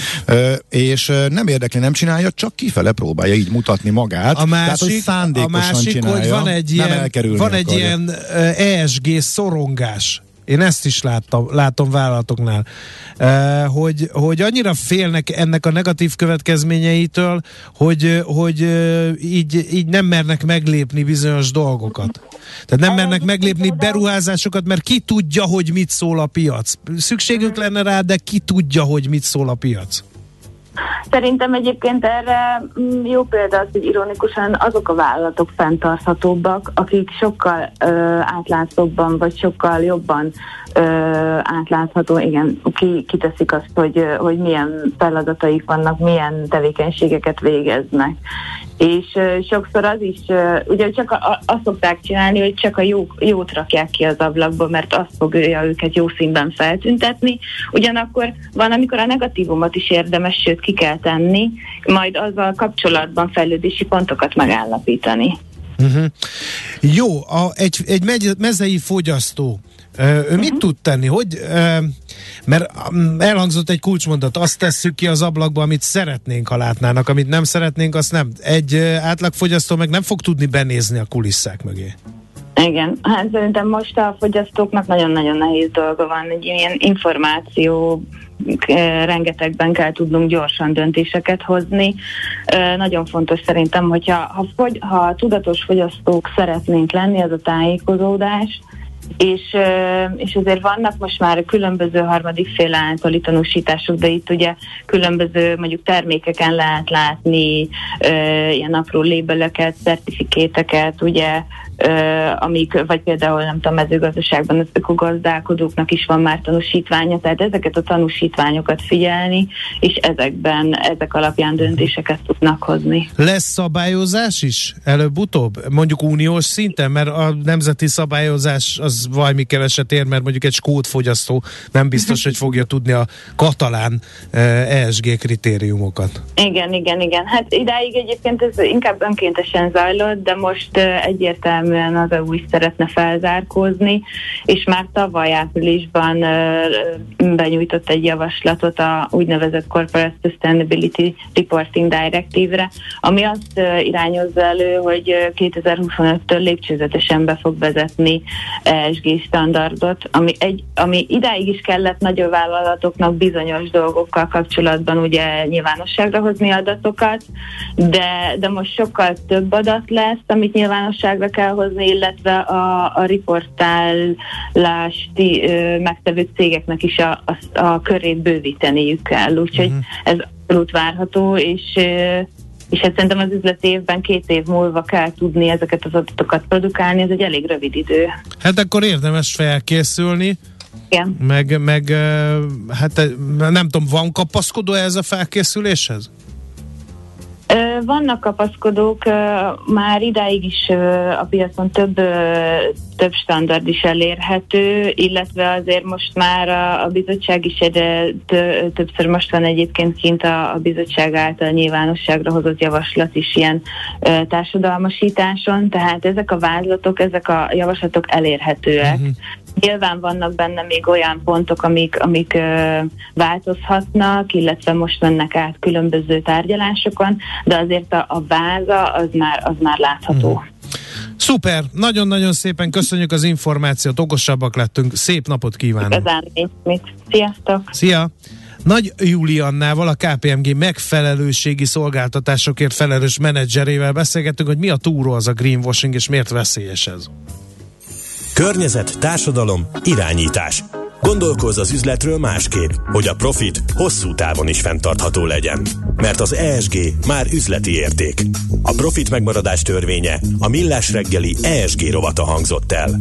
És nem érdekli, nem csinálja, csak kifele próbálja így mutatni magát. A másik, Tehát, hogy a másik csinálja, hogy van egy ilyen, van egy ilyen ESG szorongás én ezt is láttam, látom vállalatoknál, uh, hogy, hogy annyira félnek ennek a negatív következményeitől, hogy, hogy uh, így, így nem mernek meglépni bizonyos dolgokat. Tehát nem mernek meglépni beruházásokat, mert ki tudja, hogy mit szól a piac. Szükségük lenne rá, de ki tudja, hogy mit szól a piac. Szerintem egyébként erre mm, jó példa az, hogy ironikusan azok a vállalatok fenntarthatóbbak, akik sokkal ö, átlátszóbban, vagy sokkal jobban ö, átlátható, igen, ki, kiteszik azt, hogy, hogy milyen feladataik vannak, milyen tevékenységeket végeznek és sokszor az is, ugye csak a, a, azt szokták csinálni, hogy csak a jó, jót rakják ki az ablakba, mert azt fogja őket jó színben feltüntetni, ugyanakkor van, amikor a negatívumot is érdemes, sőt ki kell tenni, majd azzal kapcsolatban fejlődési pontokat megállapítani. Uh-huh. Jó, a, egy, egy mezei fogyasztó ő uh-huh. tud tenni? Hogy, mert elhangzott egy kulcsmondat, azt tesszük ki az ablakba, amit szeretnénk, ha látnának, amit nem szeretnénk, azt nem. Egy átlagfogyasztó meg nem fog tudni benézni a kulisszák mögé. Igen, hát szerintem most a fogyasztóknak nagyon-nagyon nehéz dolga van, egy ilyen információ rengetegben kell tudnunk gyorsan döntéseket hozni. Nagyon fontos szerintem, hogyha ha, fogy, ha tudatos fogyasztók szeretnénk lenni, az a tájékozódás, és, és azért vannak most már különböző harmadik fél általi tanúsítások, de itt ugye különböző mondjuk termékeken lehet látni ilyen apró lébeleket, certifikéteket, ugye amik, vagy például nem tudom, mezőgazdaságban az ökogazdálkodóknak is van már tanúsítványa, tehát ezeket a tanúsítványokat figyelni, és ezekben, ezek alapján döntéseket tudnak hozni. Lesz szabályozás is előbb-utóbb? Mondjuk uniós szinten, mert a nemzeti szabályozás az valami keveset ér, mert mondjuk egy skót fogyasztó nem biztos, hogy fogja tudni a katalán ESG kritériumokat. Igen, igen, igen. Hát idáig egyébként ez inkább önkéntesen zajlott, de most egyértelmű egyértelműen az EU is szeretne felzárkózni, és már tavaly áprilisban benyújtott egy javaslatot a úgynevezett Corporate Sustainability Reporting Directive-re, ami azt irányozza elő, hogy 2025-től lépcsőzetesen be fog vezetni ESG standardot, ami, egy, ami idáig is kellett nagyobb vállalatoknak bizonyos dolgokkal kapcsolatban ugye nyilvánosságra hozni adatokat, de, de most sokkal több adat lesz, amit nyilvánosságra kell létrehozni, illetve a, a riportálást megtevő cégeknek is a, a, a körét bővíteniük kell. Úgyhogy uh-huh. ez abszolút várható, és és hát szerintem az üzleti évben két év múlva kell tudni ezeket az adatokat produkálni, ez egy elég rövid idő. Hát akkor érdemes felkészülni. Igen. Meg, meg hát nem tudom, van kapaszkodó ez a felkészüléshez? Vannak kapaszkodók, már idáig is a piacon több, több standard is elérhető, illetve azért most már a, a bizottság is egyre többször most van egyébként kint a, a bizottság által nyilvánosságra hozott javaslat is ilyen társadalmasításon, tehát ezek a vázlatok, ezek a javaslatok elérhetőek. Uh-huh. Nyilván vannak benne még olyan pontok, amik, amik ö, változhatnak, illetve most mennek át különböző tárgyalásokon, de azért a, a váza az már, az már látható. Mm. Szuper, nagyon-nagyon szépen köszönjük az információt, okosabbak lettünk, szép napot kívánok! Igazán mit. Sziasztok! Szia! Nagy Juliannával, a KPMG megfelelőségi szolgáltatásokért felelős menedzserével beszélgettünk, hogy mi a túró az a greenwashing, és miért veszélyes ez. Környezet, társadalom, irányítás. Gondolkozz az üzletről másképp, hogy a profit hosszú távon is fenntartható legyen. Mert az ESG már üzleti érték. A profit megmaradás törvénye a Millás reggeli ESG rovata hangzott el.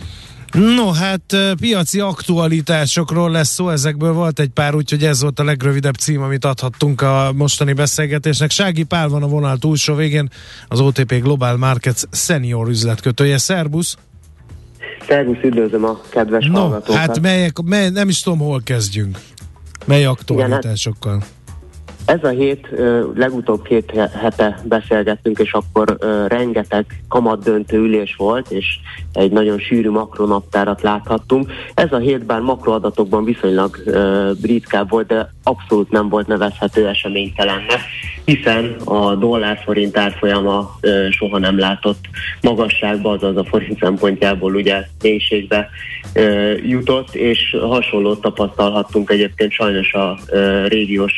No, hát piaci aktualitásokról lesz szó, ezekből volt egy pár, úgyhogy ez volt a legrövidebb cím, amit adhattunk a mostani beszélgetésnek. Sági Pál van a vonal túlsó végén, az OTP Global Markets senior üzletkötője. Szerbusz! Szervusz, üdvözlöm a kedves no, hallgatókat. hát melyek, mely, nem is tudom, hol kezdjünk. Mely aktualitásokkal? Igen, hát ez a hét, legutóbb két hete beszélgettünk, és akkor rengeteg kamat döntő ülés volt, és egy nagyon sűrű makronaptárat láthattunk. Ez a hét bár makroadatokban viszonylag ritkább volt, de abszolút nem volt nevezhető eseménytelennek, hiszen a dollár-forint árfolyama soha nem látott magasságba, azaz a forint szempontjából ugye mélységbe jutott, és hasonlót tapasztalhattunk egyébként sajnos a régiós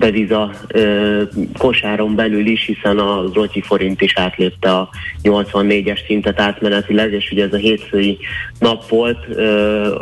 deviza ö, kosáron belül is, hiszen a zloty forint is átlépte a 84-es szintet átmenetileg, és ugye ez a hétfői nap volt. Ö,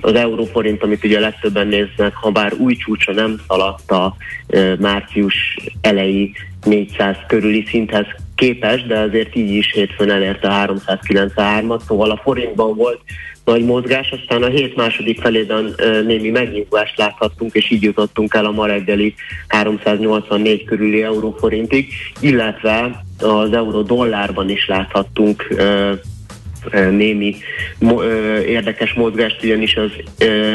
az euróforint, amit ugye legtöbben néznek, ha bár új csúcsa nem szaladt a ö, március elejé 400 körüli szinthez képes, de azért így is hétfőn elérte a 393-at, szóval a forintban volt nagy mozgás, aztán a hét második felében némi megnyugvást láthattunk, és így jutottunk el a ma reggeli 384 körüli euróforintig, illetve az euró dollárban is láthattunk némi érdekes mozgást, ugyanis az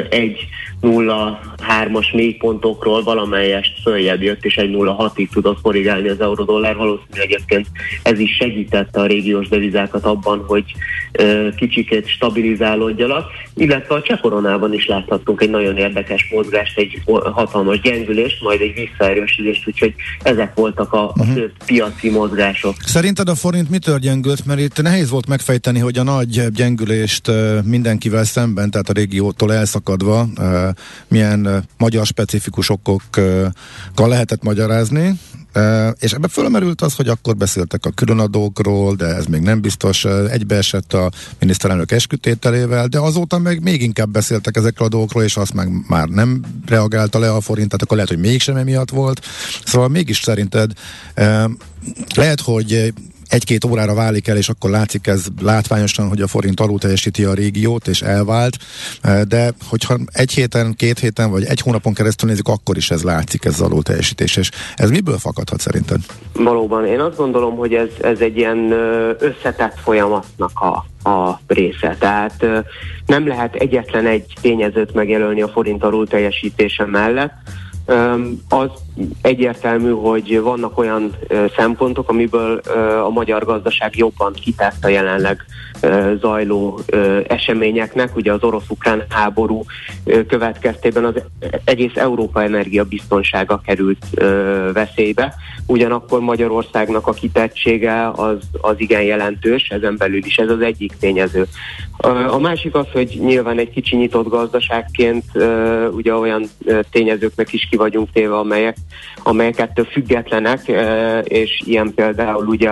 egy 0,3-as mélypontokról valamelyest följebb jött, és egy 0,6-ig tudott korrigálni az euró-dollár. Valószínűleg egyébként ez is segítette a régiós devizákat abban, hogy kicsikét stabilizálódjanak, illetve a cseh koronában is láthattunk egy nagyon érdekes mozgást, egy hatalmas gyengülést, majd egy visszaerősülést, úgyhogy ezek voltak a, uh-huh. fő piaci mozgások. Szerinted a forint mitől gyengült? Mert itt nehéz volt megfejteni, hogy a nagy gyengülést mindenkivel szemben, tehát a régiótól elszakadva milyen magyar specifikus okokkal lehetett magyarázni, és ebbe fölmerült az, hogy akkor beszéltek a különadókról, de ez még nem biztos, egybeesett a miniszterelnök eskütételével, de azóta meg még inkább beszéltek ezekről a dolgokról, és azt meg már nem reagálta le a forint, tehát akkor lehet, hogy mégsem emiatt volt. Szóval mégis szerinted lehet, hogy egy-két órára válik el, és akkor látszik ez látványosan, hogy a forint alul teljesíti a régiót, és elvált, eh, de hogyha egy héten, két héten, vagy egy hónapon keresztül nézzük, akkor is ez látszik, ez alul teljesítés, és ez miből fakadhat szerinted? Valóban, én azt gondolom, hogy ez, ez egy ilyen összetett folyamatnak a, a része. Tehát nem lehet egyetlen egy tényezőt megjelölni a forint alul teljesítése mellett, az egyértelmű, hogy vannak olyan szempontok, amiből a magyar gazdaság jobban kitett a jelenleg zajló eseményeknek. Ugye az orosz-ukrán háború következtében az egész Európa energiabiztonsága került veszélybe. Ugyanakkor Magyarországnak a kitettsége az, az igen jelentős, ezen belül is ez az egyik tényező. A másik az, hogy nyilván egy kicsi nyitott gazdaságként ugye olyan tényezőknek is ki vagyunk téve, amelyek, amelyek ettől függetlenek, és ilyen például ugye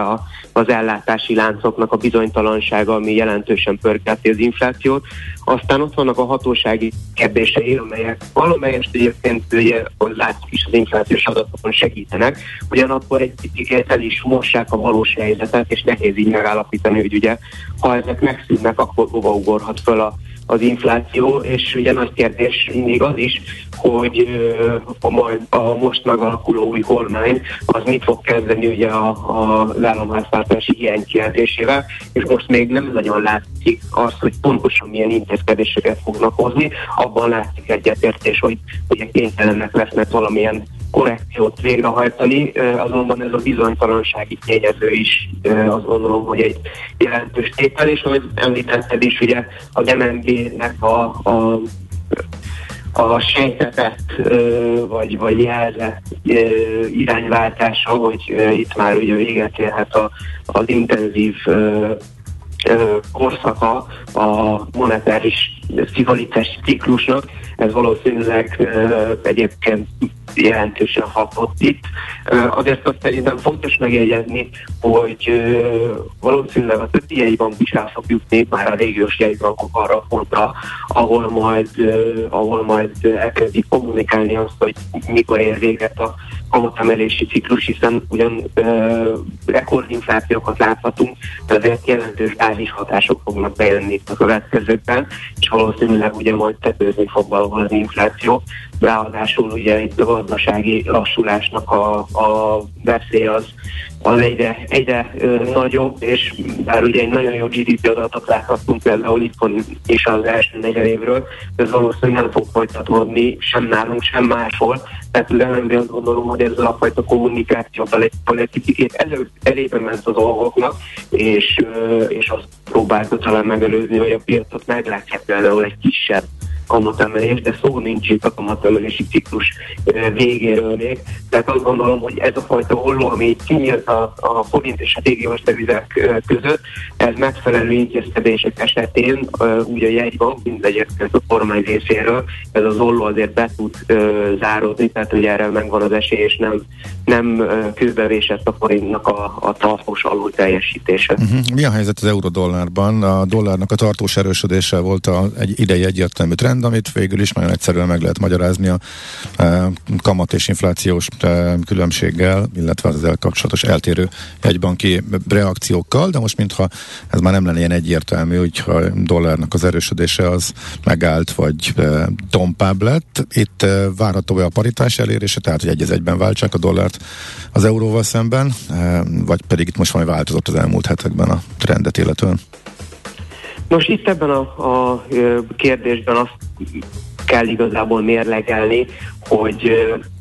az ellátási láncoknak a bizonytalansága, ami jelentősen pörgeti az inflációt. Aztán ott vannak a hatósági kérdései, amelyek valamelyest egyébként ugye, látszik is az inflációs adatokon segítenek, ugyanakkor egy picit el is mossák a valós helyzetet, és nehéz így megállapítani, hogy ugye ha ezek megszűnnek, akkor hova ugorhat föl a, az infláció, és ugye nagy kérdés mindig az is, hogy a, majd a most megalakuló új kormány az mit fog kezdeni ugye a, a, államháztartási hiány kijelentésével, és most még nem nagyon látszik az, hogy pontosan milyen intézkedéseket fognak hozni, abban látszik egyetértés, hogy ugye kénytelenek lesznek valamilyen korrekciót végrehajtani, azonban ez a bizonytalansági tényező is azt gondolom, hogy egy jelentős tétel, és ahogy említetted is, ugye a MNB-nek a, a a sejtetett vagy, vagy jelzett irányváltása, hogy itt már ugye véget érhet a, az intenzív korszaka a monetáris szigorítás ciklusnak, ez valószínűleg egyébként jelentősen hatott itt. Azért azt szerintem fontos megjegyezni, hogy valószínűleg a többi jegybank is el fog jutni már a régiós jegybankok arra pontra, ahol majd, ahol majd elkezdik kommunikálni azt, hogy mikor ér véget a kamatemelési ciklus, hiszen ugyan uh, rekordinflációkat láthatunk, de azért jelentős bázis hatások fognak bejönni a következőkben, és valószínűleg ugye majd tetőzni fog valahol az infláció. Ráadásul ugye itt a gazdasági lassulásnak a, a veszély az, az egyre, egyre ö, nagyobb, és bár ugye egy nagyon jó GDP adatot láthatunk például itthon és az első negyedévről, ez valószínűleg nem fog folytatódni sem nálunk, sem máshol. Tehát nem azt gondolom, hogy ez a fajta kommunikáció politikét elő, elébe ment a dolgoknak, és, ö, és azt próbálta talán megelőzni, hogy a piacot meglátja például egy kisebb kamatemelés, de szó nincs itt a kamatemelési ciklus végéről még. Tehát azt gondolom, hogy ez a fajta holló, ami itt kinyílt a, a forint és a régiós devizek között, ez megfelelő intézkedések esetén úgy a jegybank, mint egyébként a kormány részéről, ez az holló azért be tud záródni, tehát hogy erre megvan az esély, és nem, nem kőbevésett a forintnak a, a tartós alul teljesítése. Uh-huh. Mi a helyzet az euró-dollárban? A dollárnak a tartós erősödése volt a, egy idei egyértelmű trend, trend, amit végül is nagyon egyszerűen meg lehet magyarázni a e, kamat és inflációs e, különbséggel, illetve az ezzel kapcsolatos eltérő egybanki reakciókkal, de most mintha ez már nem lenne ilyen egyértelmű, hogyha a dollárnak az erősödése az megállt, vagy e, tompább lett. Itt e, várható a paritás elérése, tehát hogy egy egyben váltsák a dollárt az euróval szemben, vagy pedig itt most valami változott az elmúlt hetekben a trendet illetően? Nos, itt ebben a, a kérdésben azt kell igazából mérlegelni, hogy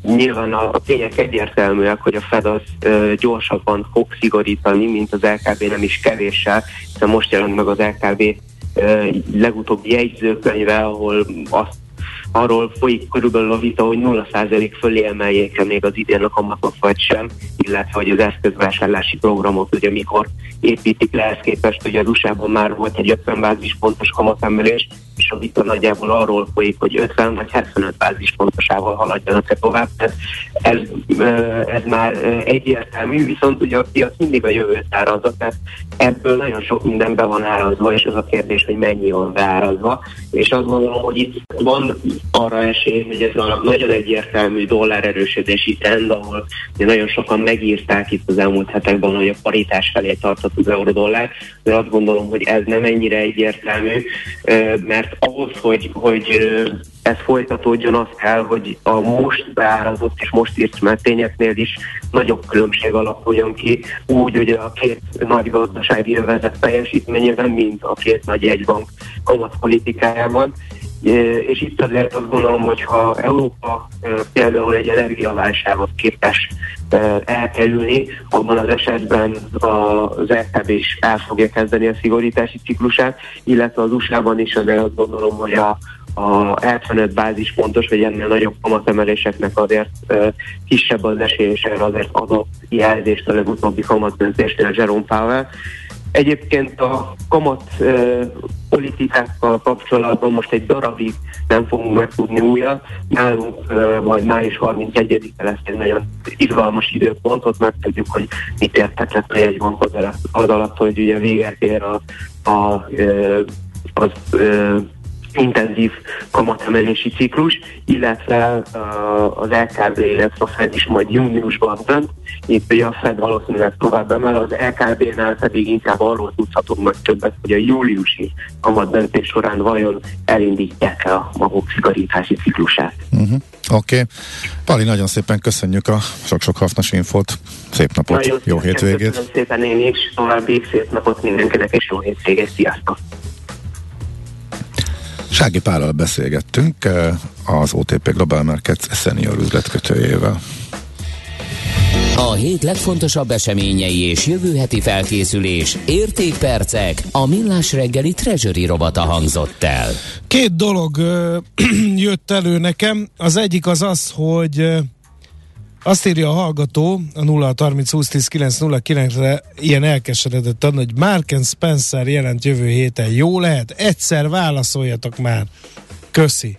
nyilván a, a tények egyértelműek, hogy a Fed az gyorsabban fog szigorítani, mint az LKB nem is kevéssel, hiszen most jelent meg az LKB legutóbbi jegyzőkönyve, ahol azt arról folyik körülbelül a vita, hogy 0% fölé emeljék-e még az idén a kamatot vagy sem, illetve hogy az eszközvásárlási programot ugye mikor építik le, ezt képest ugye az USA-ban már volt egy 50 bázispontos kamatemelés, és a vita nagyjából arról folyik, hogy 50 vagy 75 bázispontosával haladjanak-e tovább. Tehát ez, ez már egyértelmű, viszont ugye a piac mindig a jövőt árazza, tehát ebből nagyon sok minden be van árazva, és az a kérdés, hogy mennyi van beárazva. És azt gondolom, hogy itt van arra esély, hogy ez a nagyon egyértelmű dollár erősödési trend, ahol nagyon sokan megírták itt az elmúlt hetekben, hogy a paritás felé tartott az euró-dollár, de azt gondolom, hogy ez nem ennyire egyértelmű, mert ahhoz, hogy, hogy ez folytatódjon, az kell, hogy a most beárazott és most írt tényeknél is nagyobb különbség alakuljon ki, úgy hogy a két nagy gazdasági övezet teljesítményében, mint a két nagy egybank kamatpolitikájában, és itt azért azt gondolom, hogy ha Európa például egy energiaválságot képes elkerülni, abban az esetben az LKB is el fogja kezdeni a szigorítási ciklusát, illetve az USA-ban is azért azt gondolom, hogy a, a 75 bázispontos, vagy ennél nagyobb kamatemeléseknek azért uh, kisebb az esély, és erre azért adott jelzést a legutóbbi kamatdöntésnél Jerome Powell. Egyébként a kamat politikákkal kapcsolatban most egy darabig nem fogunk megtudni újat. Nálunk majd május 31-e lesz egy nagyon izgalmas időpont, ott megtudjuk, hogy mit értetett a jegybank az, az alatt, hogy ugye véget ér a, a, az intenzív kamatemelési ciklus, illetve uh, az LKB, illetve a Fed is majd júniusban dönt. Itt ugye a Fed valószínűleg tovább emel, az LKB-nál pedig inkább arról tudhatunk majd többet, hogy a júliusi kamatdöntés során vajon elindítják-e a maguk szigorítási ciklusát. Uh-huh. Oké. Okay. Pali, nagyon szépen köszönjük a sok-sok hasznos infót. Szép napot, nagyon jó hétvégét. Köszönöm szépen én is, további szép napot mindenkinek, és jó hétvégét. Sziasztok! Sági Pállal beszélgettünk eh, az OTP Global Markets senior üzletkötőjével. A hét legfontosabb eseményei és jövő heti felkészülés, értékpercek, a millás reggeli treasury robata hangzott el. Két dolog ö, jött elő nekem. Az egyik az az, hogy ö, Azt írja a hallgató a 0 30 20 10 9 0 9-re ilyen elkeseredett hogy Marken Spencer jelent jövő héten. Jó lehet? Egyszer válaszoljatok már. Köszi.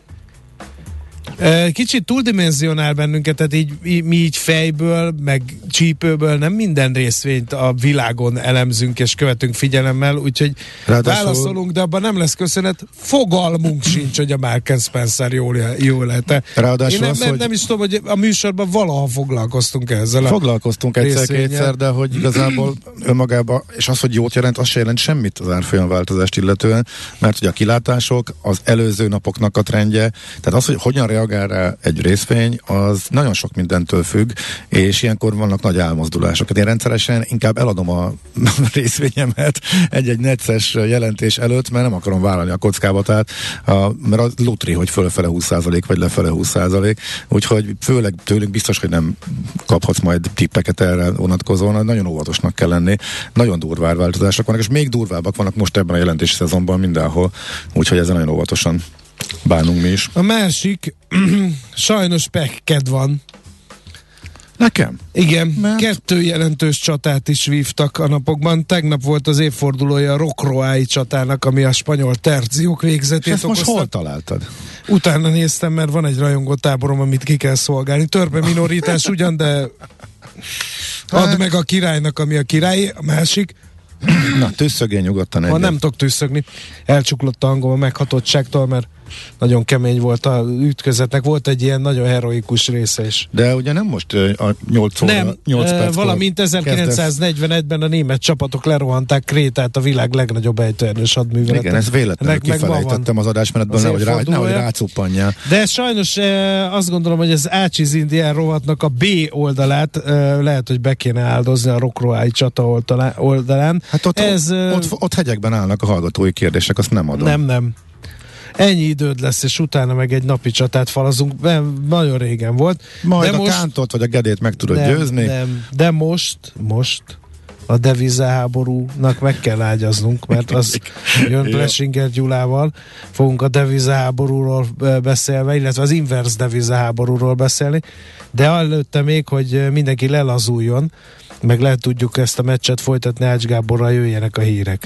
Kicsit túldimenzionál bennünket, tehát így, így, mi így fejből, meg csípőből nem minden részvényt a világon elemzünk és követünk figyelemmel, úgyhogy Ráadásul... válaszolunk, de abban nem lesz köszönet. Fogalmunk sincs, hogy a Marken Spencer jól, jól lehet. Ráadásul Én nem, az, nem, hogy... nem is tudom, hogy a műsorban valaha foglalkoztunk ezzel. Foglalkoztunk egyszer-kétszer, de hogy igazából önmagában, és az, hogy jót jelent, az se jelent semmit az árfolyam változást illetően, mert hogy a kilátások, az előző napoknak a trendje, tehát az, hogy hogyan reagál rá egy részvény, az nagyon sok mindentől függ, és ilyenkor vannak nagy elmozdulások. Hát én rendszeresen inkább eladom a részvényemet egy-egy necces jelentés előtt, mert nem akarom vállalni a kockába, mert a lutri, hogy fölfele 20% vagy lefele 20%, úgyhogy főleg tőlünk biztos, hogy nem kaphatsz majd tippeket erre vonatkozóan, nagyon óvatosnak kell lenni. Nagyon durvá változások vannak, és még durvábbak vannak most ebben a jelentési szezonban mindenhol, úgyhogy ezen nagyon óvatosan bánunk mi is. A másik, sajnos pekked van. Nekem? Igen, Mert... kettő jelentős csatát is vívtak a napokban. Tegnap volt az évfordulója a Rokroái csatának, ami a spanyol terziók végzetét ezt most hol találtad? Utána néztem, mert van egy rajongó táborom, amit ki kell szolgálni. Törpe minoritás ugyan, de add meg a királynak, ami a király, a másik. Na, tűzszögén nyugodtan egyet. Ha nem tudok tűzszögni, elcsuklott a hangom a meghatottságtól, mert nagyon kemény volt a ütközetnek, volt egy ilyen nagyon heroikus része is. De ugye nem most a 8 óra, nem, 8 perc valamint 1941-ben a német csapatok lerohanták Krétát, a világ legnagyobb ejtőerős hadművelet. Igen, ez véletlenül kifelejtettem az adásmenetben, nehogy, rá, nehogy rácuppanjál. De sajnos azt gondolom, hogy az Ácsiz Indián rovatnak a B oldalát eh, lehet, hogy be kéne áldozni a Rokroái csata oldalán. Hát ott, ez, ott, ott, ott hegyekben állnak a hallgatói kérdések, azt nem adom. Nem, nem ennyi időd lesz, és utána meg egy napi csatát falazunk, nagyon régen volt. Majd de a most, kántot vagy a gedét meg tudod nem, győzni. Nem, de most, most a devizaháborúnak meg kell ágyaznunk, mert az jön Plesinger Gyulával, fogunk a devizaháborúról beszélve, illetve az inverse devizaháborúról beszélni, de előtte még, hogy mindenki lelazuljon, meg lehet tudjuk ezt a meccset folytatni Ács Gáborral, jöjjenek a hírek.